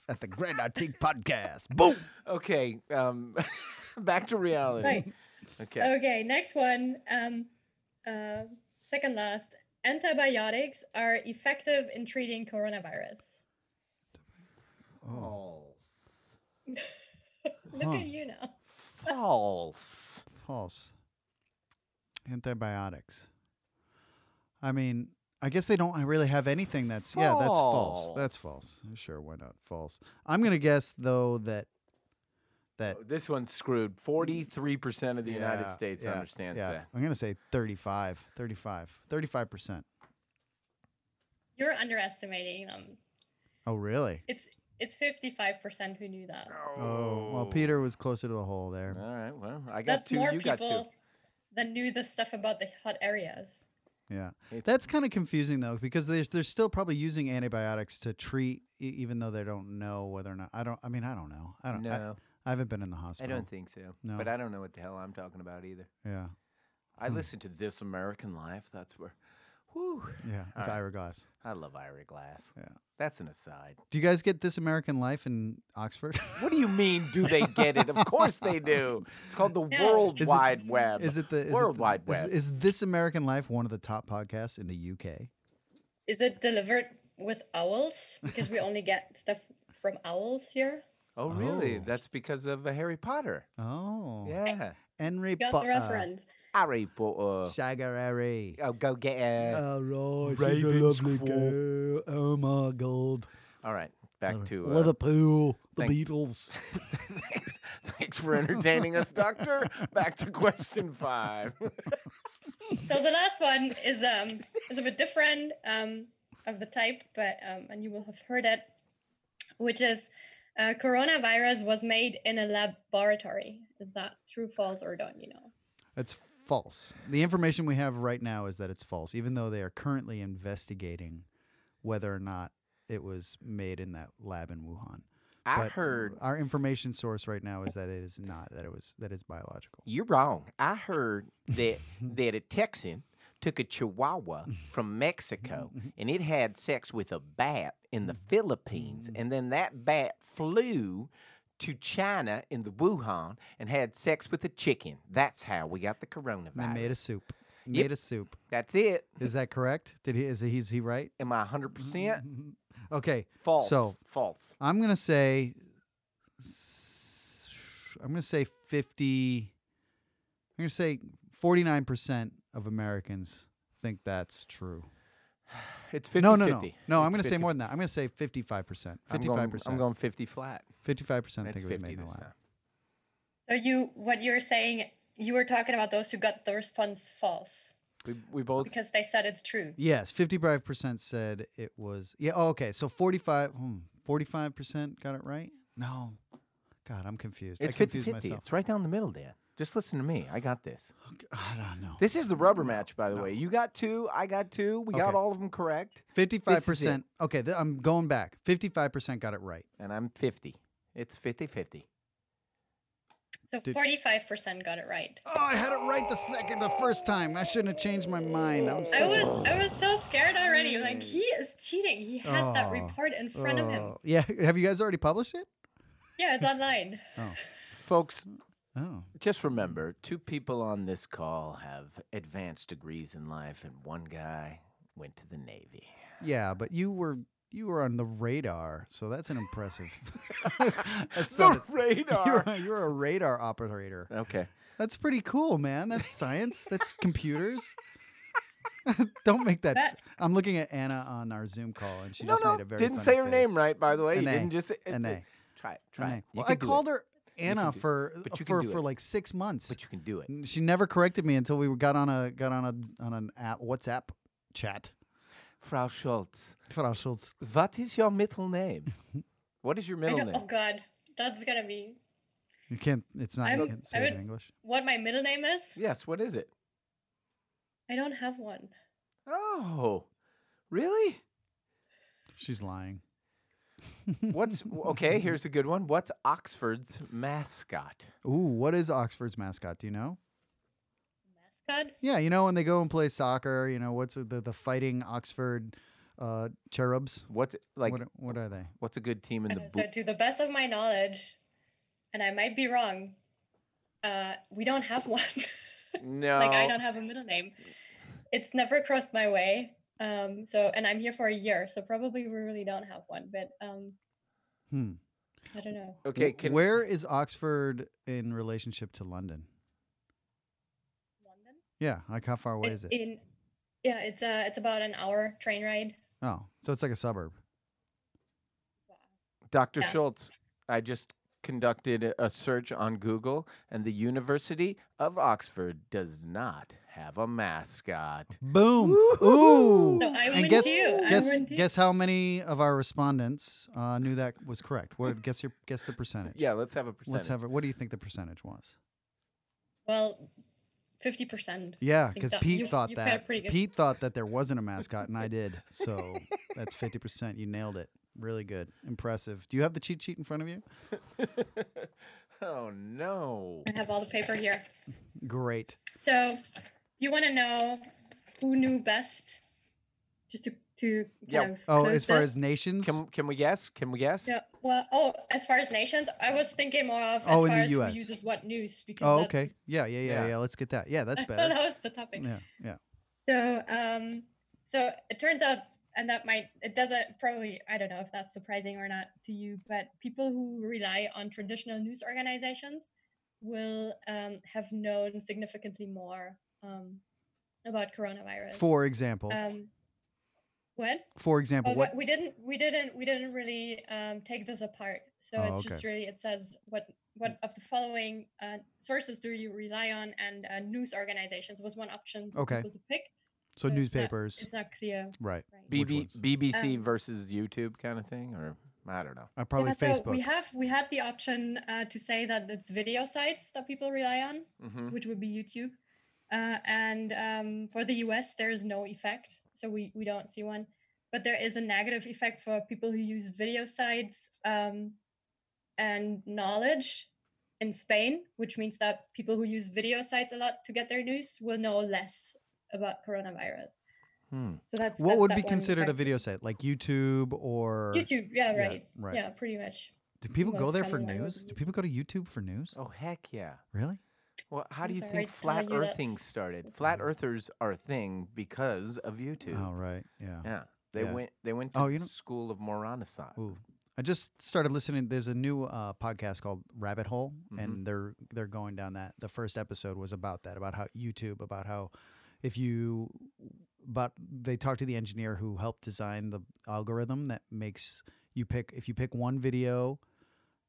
at the Grand Artique Podcast. Boom. Okay. Um, back to reality. Right. Okay. Okay, next one. Um, uh, second last. Antibiotics are effective in treating coronavirus. Oh, Look Huh. at you now. False. false. Antibiotics. I mean, I guess they don't really have anything that's yeah, that's false. That's false. Sure, why not? False. I'm gonna guess though that that Oh, This one's screwed. 43% of the United States yeah, understands yeah. that. I'm gonna say 35, 35, 35 percent. You're underestimating them. Oh, really? It's it's 55% who knew that. Oh, well, Peter was closer to the hole there. All right. Well, I got That's two. more You got two. people that knew the stuff about the hot areas. Yeah, It's- that's kind of confusing though because they're they're still probably using antibiotics to treat, e- even though they don't know whether or not. I don't. I mean, I don't know. I don't. I, No, I haven't been in the hospital. I, don't think so. No. But I don't know what the hell I'm talking about either. Yeah, I Hmm. listen to This American Life. That's where. Whew. yeah, with All right. Ira Glass. I love Ira Glass. Yeah. That's an aside. Do you guys get This American Life in Oxford? What do you mean? Do they get it? Of course they do. It's called the World Is it- Wide Web. is it the is it World the- Wide is- Web. Is, This American Life one of the top podcasts in the UK? Is it delivered with owls? Because we only get stuff from owls here. oh, really? Oh. That's because of uh, Harry Potter. Oh, Yeah. Henry Potter, reference. Harry Potter. Shagger Harry. Oh, go get a. Oh, right, she's a lovely girl. Oh my god. All right. Back to. Uh, Liverpool, the thank- Beatles. thanks, thanks for entertaining us, Doctor. Back to question five. So the last one is um is a bit different. Um, of the type, but um, and you will have heard it, which is uh, coronavirus was made in a laboratory. Is that true, false, or don't you know? It's false. The information we have right now is that it's false, even though they are currently investigating whether or not it was made in that lab in Wuhan. I But heard our information source right now is that it is not. That it was that it's biological. you're wrong. I heard that that a Texan took a Chihuahua from Mexico and it had sex with a bat in the mm. Philippines, and then that bat flew to China in the Wuhan and had sex with a chicken. That's how we got the coronavirus. And they made a soup. Yep. Made a soup. That's it. Is that correct? Did he? Is he? Is he right? Am I 100% Okay. false? So- false. I'm gonna say. I'm gonna say fifty. I'm gonna say forty-nine percent of Americans think that's true. It's 50 no, no, no, 50. no. I'm It's gonna say 50 more than that. I'm gonna say fifty-five percent. I'm Fifty-five going, percent. I'm going 50 flat. Fifty-five percent That's think it was 50 made in a this lab. time. So you, what you're saying, you were talking about those who got the response false We, we both. because they said it's true. Yes, fifty-five percent said it was. Yeah. Oh, okay. So forty-five. Hmm, forty-five percent got it right. No. God, I'm confused. It's I 50 confused 50. myself. It's right down the middle, Dan. Just listen to me. I got this. Oh, I don't know. This is the rubber match, by the no. way. You got two. I got two. We got Okay. all of them correct. Fifty-five it. percent. Okay, th- I'm going back. Fifty-five percent got it right. And I'm 50. It's 50 50. So Did- 45% got it right. Oh, I had it right the second, the first time. I shouldn't have changed my mind. I'm I such was, a. I was so scared already. Like he is cheating. He has that Oh, report in front of him. Oh, Yeah, have you guys already published it? Yeah, it's online. Oh, Folks, oh. just remember two people on this call have advanced degrees in life, and one guy went to the Navy. Yeah, but you were you were on the radar, so that's an impressive. that's The something- radar. You're, a- you're a radar operator. Okay. That's pretty cool, man. That's science. That's computers. Don't make that. That- I'm looking at Anna on our Zoom call, and she no, just no. made a very Didn't funny say her face. name right, by the way. You didn't just. It, An it- A. Try it. Try A. it. You Well, I called it. her Anna do for But you can for for it. like six months. But you can do it. She never corrected me until we got on a got on a on an app WhatsApp chat. Frau Schulz, Frau Schulz. what is your middle name? what is your middle don't, oh? God, that's gonna be You can't. It's not. I'm- you can't say I it in would- English. what my middle name is. Yes, what is it? I don't have one. Oh, really? She's lying. What's okay? Here's a good one. What's Oxford's mascot? Ooh, what is Oxford's mascot? Do you know? Mascot. Yeah, you know when they go and play soccer. You know what's the the fighting Oxford uh, cherubs? What's like? what what are they? What's a good team in the boot? so to the best of my knowledge, and I might be wrong, uh, we don't have one. No. like I don't have a middle name. It's never crossed my way. Um, so and I'm here for a year, so probably we really don't have one. But um, Hmm. I don't know. Okay. Wh- Can, Where is Oxford in relationship to London? London. Yeah, like how far away It's is it? in. Yeah, it's uh, it's about an hour train ride. Oh, so it's like a suburb. Dr. Yeah. Schulz, I just conducted a- a search on Google, and the University of Oxford does not have a mascot. Boom! Woo-hoo! Ooh! So I and win guess too. I guess win too. guess how many of our respondents uh, knew that was correct? What guess your guess the percentage? Yeah, let's have a percentage. Let's have it. What do you think the percentage was? Well, fifty percent. Yeah, because that- Pete you- thought you that. Pete thought that there wasn't a mascot, and I did. So that's fifty percent. You nailed it. Really good. Impressive. Do you have the cheat sheet in front of you? oh no. I have all the paper here. Great. So, you want to know who knew best? Just to to Yeah. kind of Oh, as far this? as nations. Can can we guess? Can we guess? Yeah. Well, oh, as far as nations, I was thinking more of Oh, as in far the US. uses what news because oh, okay. Yeah, yeah, yeah, Yeah. yeah. Let's get that. Yeah, that's better. that was the topic. Yeah, yeah. So, um, so it turns out, and that might it doesn't probably I don't know if that's surprising or not to you, but people who rely on traditional news organizations will um, have known significantly more um, about coronavirus. For example, um, what? for example, Oh, what? we didn't we didn't we didn't really um, take this apart so Oh, it's okay. just really it says what what of the following uh, sources do you rely on and uh, news organizations was one option Okay. to pick So it's not- newspapers, It's not clear. right? Right. BB. BBC Um, versus YouTube kind of thing, or I don't know. Uh, probably yeah, Facebook. So we have we had the option uh, to say that it's video sites that people rely on, Mm-hmm. which would be YouTube. Uh, and um, for the US, there is no effect, so we we don't see one. But there is a negative effect for people who use video sites um, and knowledge in Spain, which means that people who use video sites a lot to get their news will know less about coronavirus. Hmm. So that's what that's would that be one considered a video site, like YouTube or? YouTube, yeah, Yeah, right. right. Yeah, pretty much. Do people go there for common one would news? be Do people go to YouTube for news? Oh heck yeah! Really? Well, how I'm do you sorry think to tell flat you that- earthing started? Flat earthers are a thing because of YouTube. Oh, right. Yeah. Yeah, they Yeah. went. They went to Oh, you know- school of Moronasot. Ooh. I just started listening. There's a new uh, podcast called Rabbit Hole, Mhm. and they're they're going down that. The first episode was about that, about how YouTube, about how if you, but they talked to the engineer who helped design the algorithm that makes you pick if you pick one video,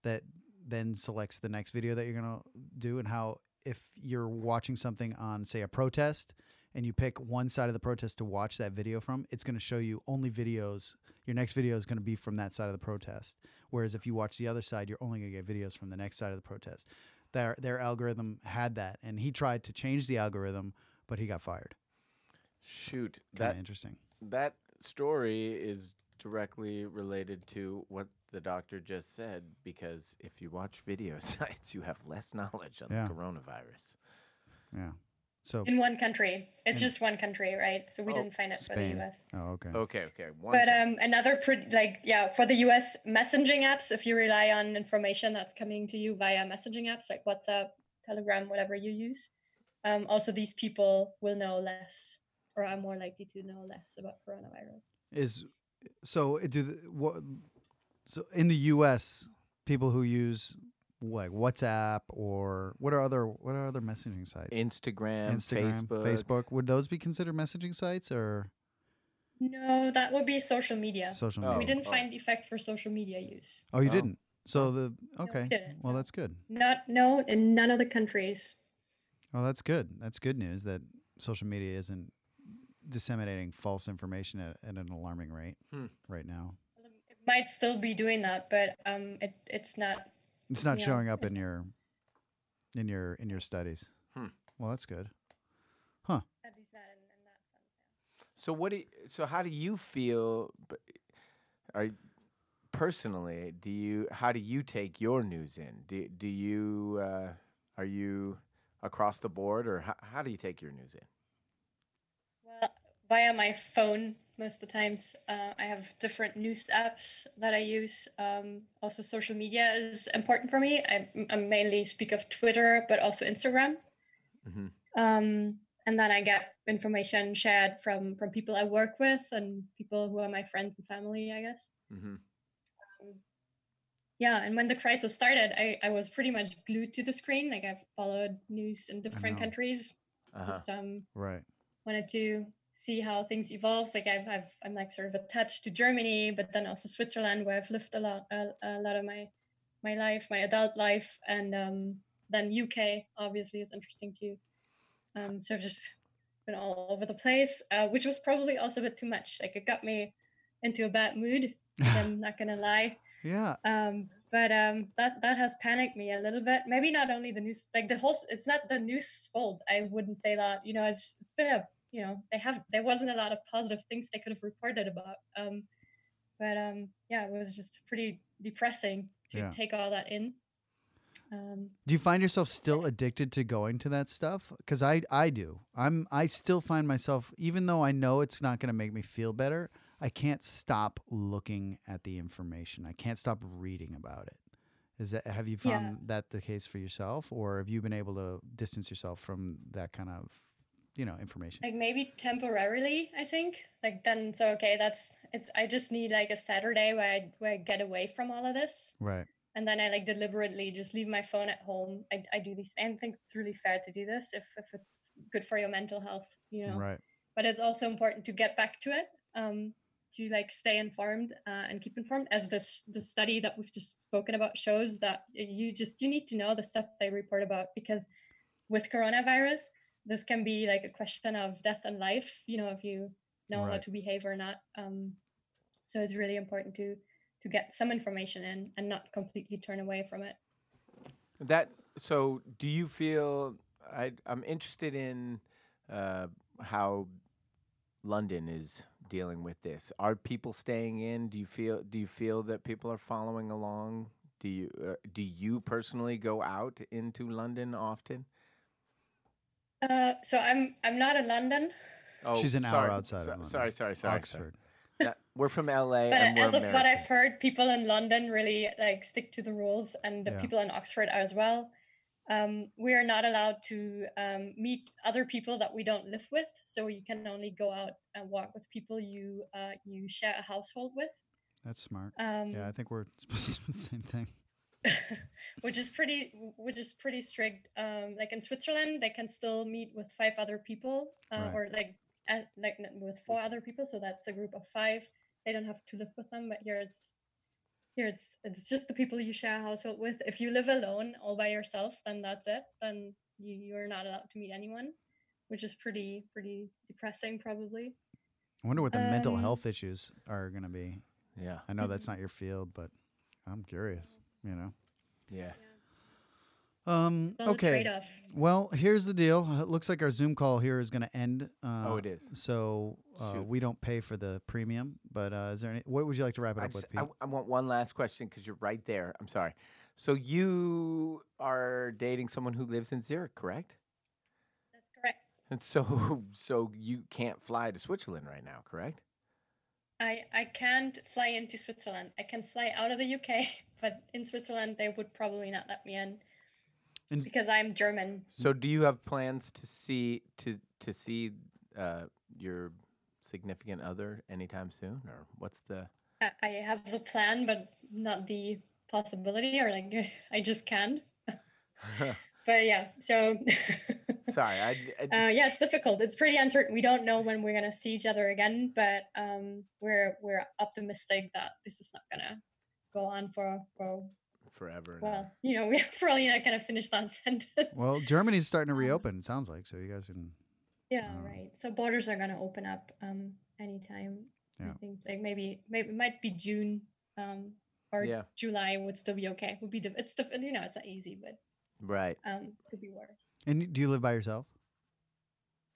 that then selects the next video that you're gonna do, and how if you're watching something on say a protest and you pick one side of the protest to watch that video from, it's going to show you only videos. Your next video is going to be from that side of the protest. Whereas if you watch the other side, you're only going to get videos from the next side of the protest. Their their algorithm had that, and he tried to change the algorithm, but he got fired. Shoot, Kind that interesting. that story is directly related to what the doctor just said because if you watch video sites, you have less knowledge on Yeah. the coronavirus. Yeah. So In one country. It's In- just one country, right? So we Oh, didn't find it for the US. oh okay. Okay, okay. One But um, another pretty like yeah for the US messaging apps, if you rely on information that's coming to you via messaging apps like WhatsApp, Telegram, whatever you use, um, also these people will know less or are more likely to know less about coronavirus. Is so do the, what? So in the U.S., people who use like WhatsApp or what are other what are other messaging sites? Instagram, Instagram, Facebook. Facebook. Would those be considered messaging sites or No, that would be social media. social Oh. media? we didn't oh. find effects for social media use. Oh, you Oh. didn't. So the we okay. didn't, well, that's good. Not no in none of the countries. Well, that's good. That's good news that social media isn't disseminating false information at, at an alarming rate Hmm. right now. It might still be doing that, but um, it it's not It's not Yeah, showing up in your in your in your studies. Hmm. Well, that's good. at least not in, in that sense. So what do you, so how do you feel b- are personally do you how do you take your news in? Do do you uh, are you across the board or how, how do you take your news in? Well, via my phone most of the times. Uh, I have different news apps that I use. Um, also, social media is important for me. I, I mainly speak of Twitter, but also Instagram. Mhm. Um, and then I get information shared from from people I work with and people who are my friends and family, I guess. Mm-hmm. Yeah, and when the crisis started, I, I was pretty much glued to the screen. Like I've followed news in different countries. Uh-huh. Just um, Right. wanted to see how things evolve. Like I've, I've I'm like sort of attached to Germany, but then also Switzerland, where I've lived a lot a, a lot of my my life, my adult life, and um, then UK obviously is interesting too. Um, so I've just been all over the place, uh, which was probably also a bit too much. Like it got me into a bad mood. I'm not gonna lie. yeah. Um, but um, that that has panicked me a little bit. Maybe not only the news, like the whole. It's not the news fault. I wouldn't say that. You know, it's it's been a you know they have there wasn't a lot of positive things they could have reported about. Um, but um, yeah, it was just pretty depressing to Yeah. take all that in. Um, Do you find yourself still addicted to going to that stuff? Because I, I do. I'm I still find myself, even though I know it's not going to make me feel better, I can't stop looking at the information. I can't stop reading about it. Is that have you Yeah. found that the case for yourself, or have you been able to distance yourself from that kind of, you know, information? like maybe temporarily i think like then so okay that's it's i just need like a saturday where i where i get away from all of this Right. and then I like deliberately just leave my phone at home. I, I do these. I think it's really fair to do this if, if it's good for your mental health, you know. Right. But it's also important to get back to it, um, to like stay informed uh, and keep informed. As this the study that we've just spoken about shows that you just you need to know the stuff they report about because with coronavirus, this can be like a question of death and life. You know, if you know how to behave or not. Um, so it's really important to to get some information in and not completely turn away from it. That so do you feel I I'm interested in uh, how London is dealing with this. Are people staying in? Do you feel do you feel that people are following along? Do you uh, do you personally go out into London often? Uh, so I'm I'm not in London, Oh, She's an hour sorry, outside of so- London. Sorry, sorry, sorry. Oxford. sorry. Yeah, we're from LA but and we're as of what I've heard, people in London really like stick to the rules, and the Yeah. people in Oxford as well. Um, we are not allowed to um, meet other people that we don't live with, so you can only go out and walk with people you uh, you share a household with. That's smart. Um, Yeah, I think we're supposed to do the same thing. which is pretty which is pretty strict um like in switzerland they can still meet with five other people uh, Right. or like uh, like with four other people so that's a group of five they don't have to live with them but here it's here it's it's just the people you share a household with if you live alone all by yourself then that's it then you you're not allowed to meet anyone which is pretty pretty depressing probably I wonder what the mental Um, health issues are going to be. Yeah, I know that's not your field, but I'm curious. You know. yeah. Um. it's Okay. trade-off Well, here's the deal. It looks like our Zoom call here is going to end. Uh, Oh, it is. So uh, Shoot. we don't pay for the premium. But uh, is there any? What would you like to wrap it I, up just, with, I, Pete? I want one last question because you're right there. I'm sorry. So you are dating someone who lives in Zurich, correct? that's correct And so, so you can't fly to Switzerland right now, correct? I, I can't fly into Switzerland. I can fly out of the UK, but in Switzerland they would probably not let me in And- because I'm German. So, do you have plans to see to to see uh, your significant other anytime soon, or what's the? I, I have the plan, but not the possibility, or like I just can't. But yeah, so Sorry, I, I uh, yeah, it's difficult. It's pretty uncertain. We don't know when we're gonna see each other again, but um, we're we're optimistic that this is not gonna go on for for forever. and well, you know, we're probably not gonna finish that sentence. well, Germany's starting to Um, reopen. It sounds like so. You guys can. Yeah, Um, right. So borders are gonna open up um anytime. Yeah. I think like maybe maybe it might be June um or Yeah. July would still be okay. Would be the it's the you know it's not easy, but Right. um could be worse. And do you live by yourself?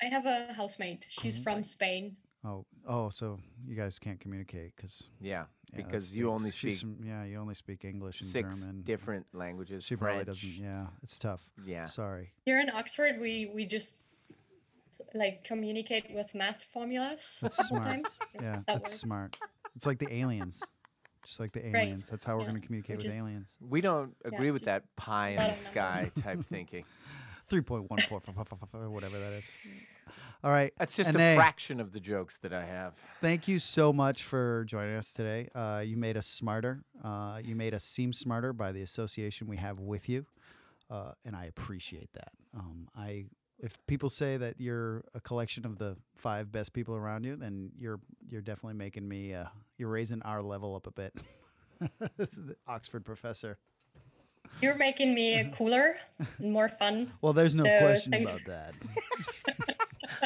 I have a housemate. Oh, She's Oh, from Spain. Oh, oh, so you guys can't communicate because Yeah, because you only speak yeah, you only speak English and six German. different languages. She probably doesn't. French. Yeah, it's tough. Yeah. Sorry. Here in Oxford, we we just like communicate with math formulas. That's smart. Yeah, That that's works. smart. It's like the aliens, just like the Right. aliens. That's how we're Yeah, going to communicate which with aliens. We don't agree with just that pie in the sky type thinking. Three point one four, whatever that is. All right. That's just And a A, fraction of the jokes that I have. Thank you so much for joining us today. Uh, you made us smarter. Uh, you made us seem smarter by the association we have with you, uh, and I appreciate that. Um, I, if people say that you're a collection of the five best people around you, then you're you're definitely making me. Uh, you're raising our level up a bit. Oxford professor. You're making me cooler and more fun. Well, there's no So, question thanks- about that.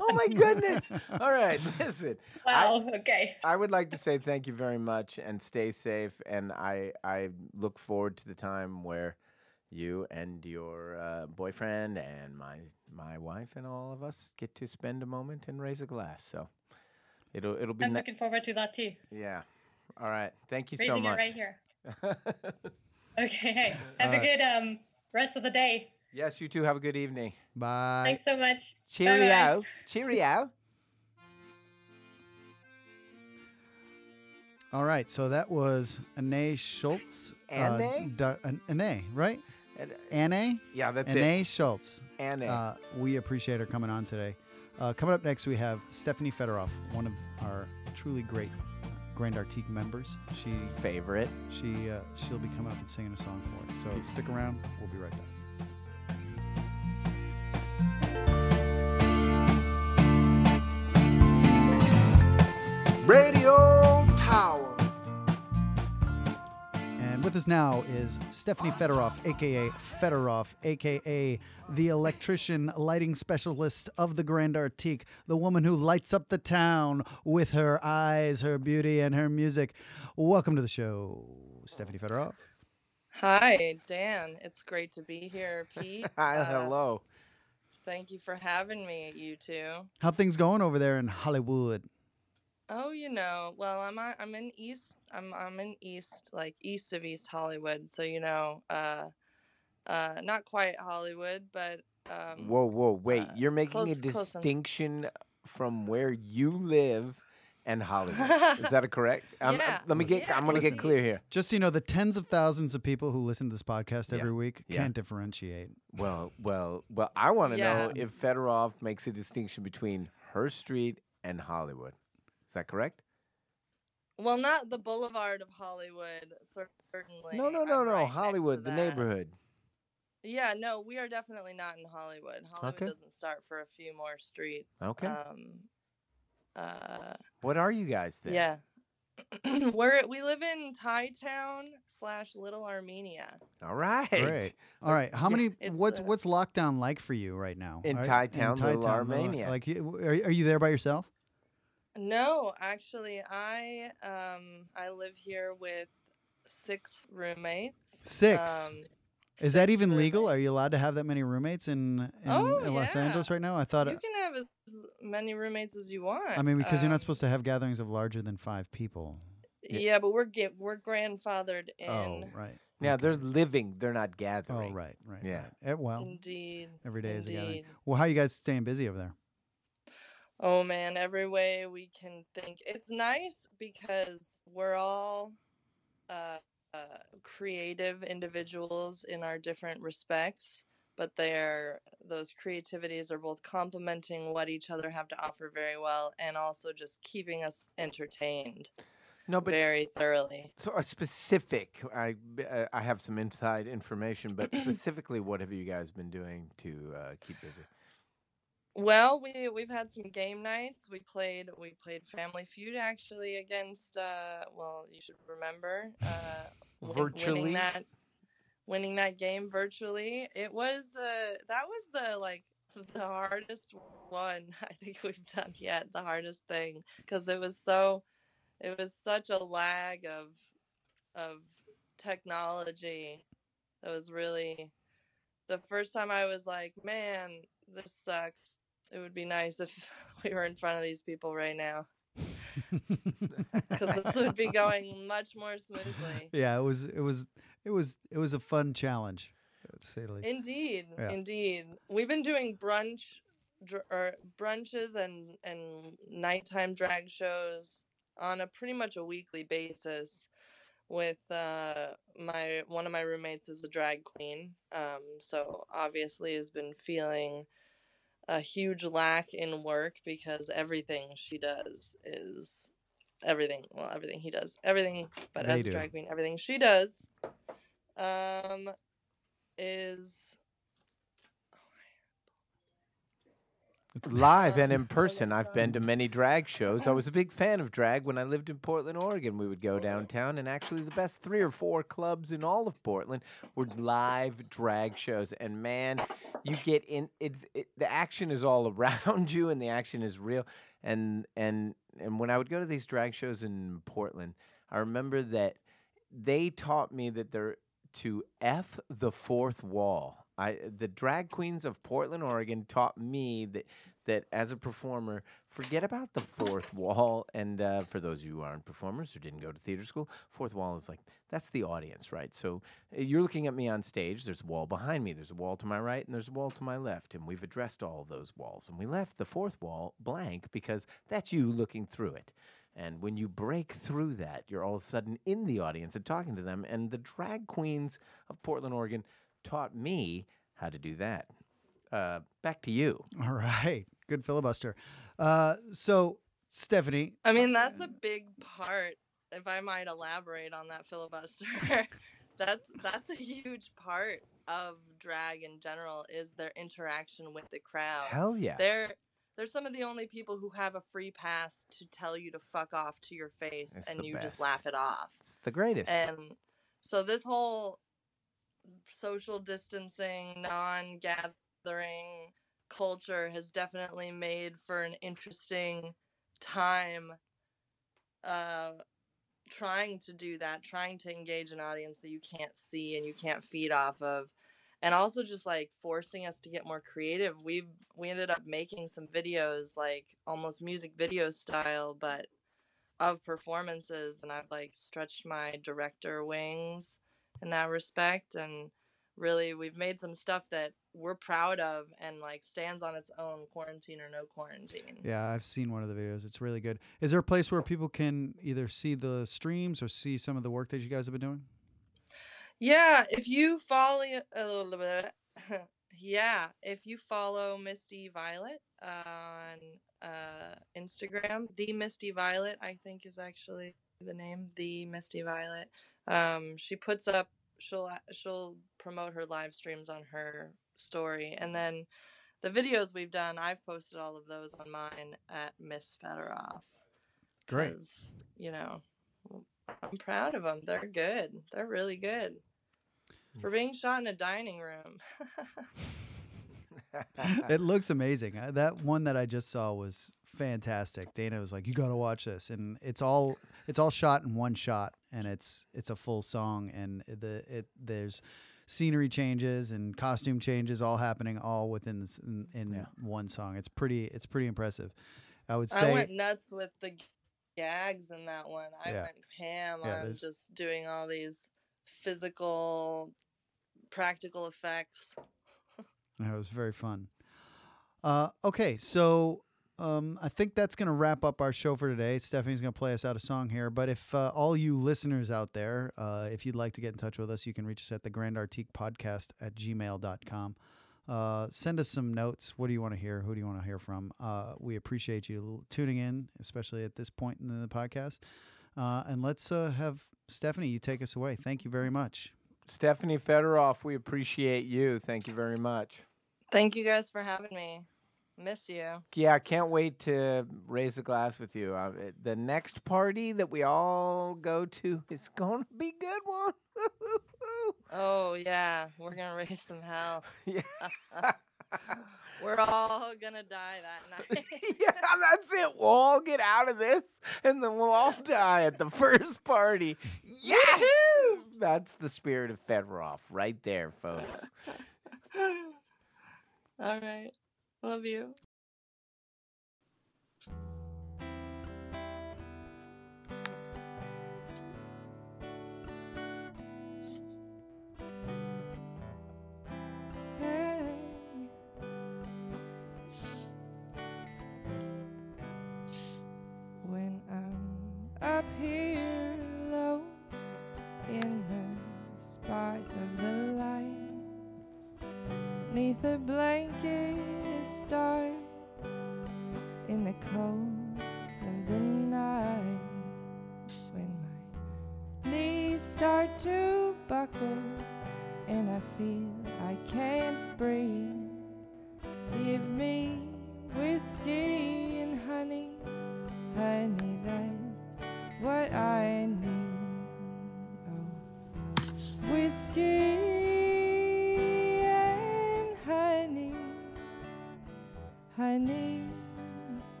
Oh my goodness! All right, listen. Wow. okay. I would like to say thank you very much and stay safe. And I I look forward to the time where you and your uh, boyfriend and my my wife and all of us get to spend a moment and raise a glass. So it'll it'll be I'm ni- looking forward to that too. yeah. All right. Thank you Raising so much. it right here. Okay. Hey, have a good um rest of the day. yes, you too. Have a good evening. Bye. Thanks so much. Cheerio. Cheerio. All right, so that was Anne Schulz. Anne? Uh, du- An- Anne, right? And, uh, Anne? yeah, that's it. Anne Schulz. Anne. Uh, we appreciate her coming on today. Uh, coming up next, we have Stephanie Federoff, one of our truly great Grand Artique members. She favorite. she uh, she'll be coming up and singing a song for us. So stick around. We'll be right back. Us now is Stephanie Federoff, aka Federoff, aka the electrician lighting specialist of the Grand Artique, the woman who lights up the town with her eyes, her beauty, and her music. Welcome to the show, Stephanie Federoff. Hi, Dan. It's great to be here, Pete. Hi, Uh, hello. Thank you for having me, you two. How things going over there in Hollywood? Oh, you know, well, I'm on- I'm in East. I'm I'm in East, like east of East Hollywood. So you know, uh, uh, not quite Hollywood, but um, Whoa, whoa, wait! uh, You're making close- a distinction from where you live and Hollywood. Is that a correct? Um, uh, Yeah. let me get. Yeah, I'm gonna get clear here. Just so you know, the tens of thousands of people who listen to this podcast Yeah. every week Yeah. can't differentiate. Well, well, well. I want to know if Federoff makes a distinction between her street and Hollywood. Is that correct? well, not the Boulevard of Hollywood, certainly. no, no, no, I'm no. right Hollywood, the neighborhood. Yeah, no, we are definitely not in Hollywood. Hollywood Okay. doesn't start for a few more streets. Okay. Um, uh, What are you guys then? Yeah. We're we live in Thai Town slash Little Armenia. All right. Great. All right. How many? It's, what's uh, what's lockdown like for you right now? In Thai Town, Little Little- Armenia. Like, you- are, are you there by yourself? No, actually, I um I live here with six roommates. Six. Um, Is that six even legal? Are you allowed to have that many roommates in in, Oh, in Los yeah. Angeles right now? I thought. You can have as many roommates as you want. I mean, because you're not Um, supposed to have gatherings of larger than five people. Yeah, but we're get we're grandfathered in. Oh, right. Yeah, Okay. they're living. They're not gathering. Oh, right, right. Yeah. right. Eh, well, Indeed. every day is a gathering. Well, how you guys staying busy over there? Oh man, every way we can think. It's nice because we're all uh, uh, creative individuals in our different respects, but they're those creativities are both complementing what each other have to offer very well, and also just keeping us entertained No, but s- very thoroughly. So a specific, I uh, I have some inside information, but specifically, what have you guys been doing to uh, keep busy? Well, we we've had some game nights. We played we played Family Feud actually against uh well, you should remember uh Virtually? winning that winning that game virtually. It was uh that was the like the hardest one I think we've done yet, the hardest thing because it was so it was such a lag of of technology. That was really the first time I was like, man, this sucks. It would be nice if we were in front of these people right now because this would be going much more smoothly. yeah, it was. It was. It was. It was a fun challenge, to say the least. Indeed, Yeah. indeed. We've been doing brunch dr- or brunches and and nighttime drag shows on a pretty much a weekly basis. With uh, my one of my roommates is a drag queen, um, so obviously has been feeling a huge lack in work because everything she does is everything. Well, everything he does, everything, but They as do. a drag queen, everything she does, um, is Live and in person, I've been to many drag shows. I was a big fan of drag when I lived in Portland, Oregon. We would go downtown, and actually, the best three or four clubs in all of Portland were live drag shows. And man, you get in. It's it, the action is all around you, and the action is real. And and and when I would go to these drag shows in Portland, I remember that they taught me that they're to f the fourth wall. I the drag queens of Portland, Oregon, taught me that that as a performer, forget about the fourth wall. And uh, for those of you who aren't performers or didn't go to theater school, fourth wall is like that's the audience, right? So uh, you're looking at me on stage. There's a wall behind me. There's a wall to my right, and there's a wall to my left. And we've addressed all of those walls, and we left the fourth wall blank because that's you looking through it. And when you break through that, you're all of a sudden in the audience and talking to them. And the drag queens of Portland, Oregon taught me how to do that. Uh, back to you. All right, good filibuster. Uh, so Stephanie, I mean, that's a big part. If I might elaborate on that filibuster, that's that's a huge part of drag in general is their interaction with the crowd. Hell yeah. They're they're some of the only people who have a free pass to tell you to fuck off to your face, It's and you best. just laugh it off. It's the greatest. And So this whole social distancing, non-gathering culture has definitely made for an interesting time uh trying to do that, trying to engage an audience that you can't see and you can't feed off of. And also just like forcing us to get more creative. We've we ended up making some videos like almost music video style, but of performances and I've like stretched my director wings in that respect and really we've made some stuff that we're proud of and like stands on its own quarantine or no quarantine. Yeah, I've seen one of the videos. It's really good. Is there a place where people can either see the streams or see some of the work that you guys have been doing? Yeah, if you follow a little bit, yeah, if you follow Misty Violet on uh, Instagram, the Misty Violet, I think is actually the name, the Misty Violet. Um, she puts up, she'll she'll promote her live streams on her story, and then the videos we've done, I've posted all of those on mine at Miss Federoff. Great. You know, I'm proud of them. They're good. They're really good for being shot in a dining room. it looks amazing. Uh, That one that I just saw was fantastic. Dana was like, "You got to watch this," and it's all it's all shot in one shot, and it's it's a full song, and the it there's scenery changes and costume changes all happening all within this in, in Yeah. one song. It's pretty it's pretty impressive. I would say I went nuts with the gags in that one. I Yeah. went ham Yeah, on there's- just doing all these physical, practical effects. That was very fun. Uh, okay, so um, I think that's going to wrap up our show for today. Stephanie's going to play us out a song here. But if uh, all you listeners out there, uh, if you'd like to get in touch with us, you can reach us at the Grand Artique Podcast at gmail.com. Uh, send us some notes. What do you want to hear? Who do you want to hear from? Uh, we appreciate you tuning in, especially at this point in the podcast. Uh, and let's uh, have Stephanie, you take us away. Thank you very much. Stephanie Federoff, we appreciate you. Thank you very much. Thank you guys for having me. Miss you. Yeah, I can't wait to raise a glass with you. Uh, the next party that we all go to is going to be a good one. Oh yeah, we're gonna raise some hell. yeah. We're all gonna die that night. yeah, that's it. We'll all get out of this and then we'll all die at the first party. Yes! That's the spirit of Federoff right there, folks. all right, love you. Start to buckle and I feel I can't breathe. Give me whiskey and honey, honey, that's what I need. Oh, whiskey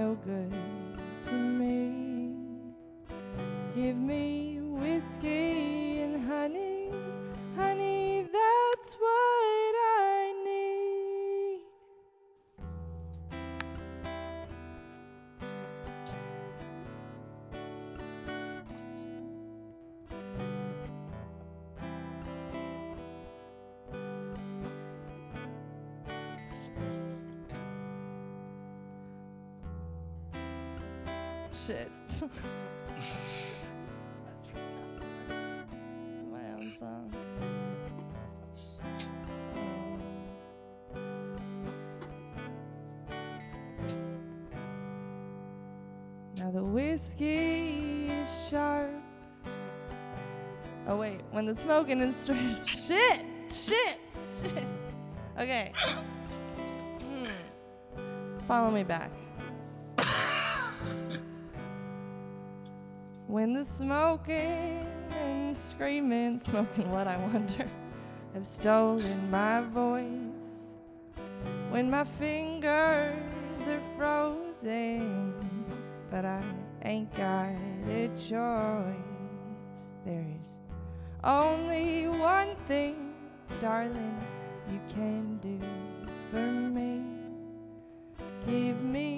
no good to me. Give me whiskey is sharp. Wait, when the smoking and shit. shit, shit. Okay. Hmm. Follow me back. when the smoking and screaming, smoking what I wonder, have stolen my voice. When my fingers are frozen, but I ain't got a choice. Only one thing, darling, you can do for me. Give me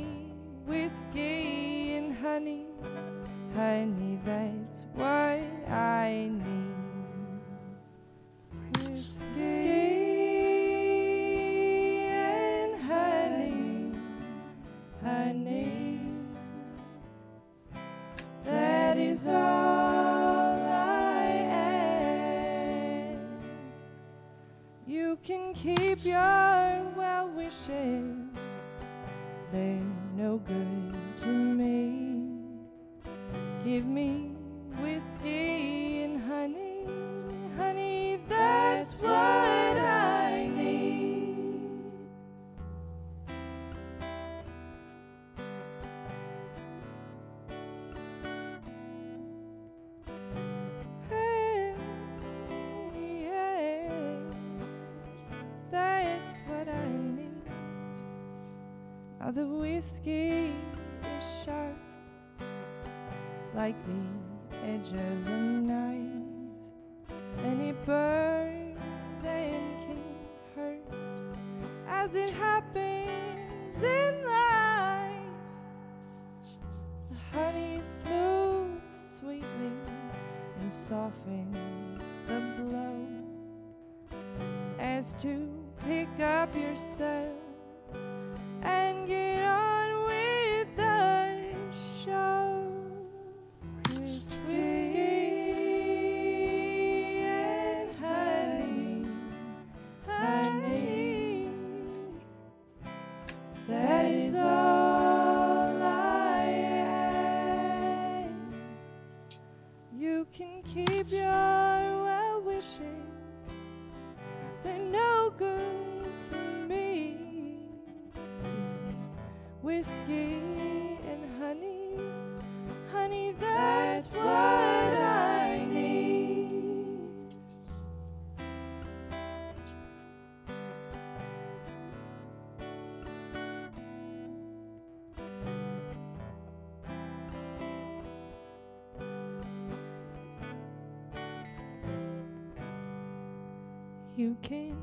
and it burns and can hurt, as it happens in life. The honey smooths sweetly and softens the blow as to pick up yourself You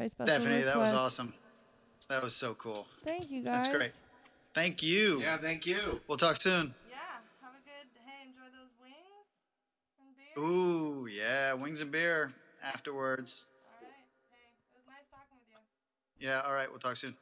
By special Stephanie, that was awesome. That was so cool. Thank you guys. That's great. Thank you. Yeah, thank you. We'll talk soon. Yeah. Have a good. Hey, enjoy those wings and beer. Ooh, yeah, wings and beer afterwards. All right. Hey, it was nice talking with you. Yeah, all right, we'll talk soon.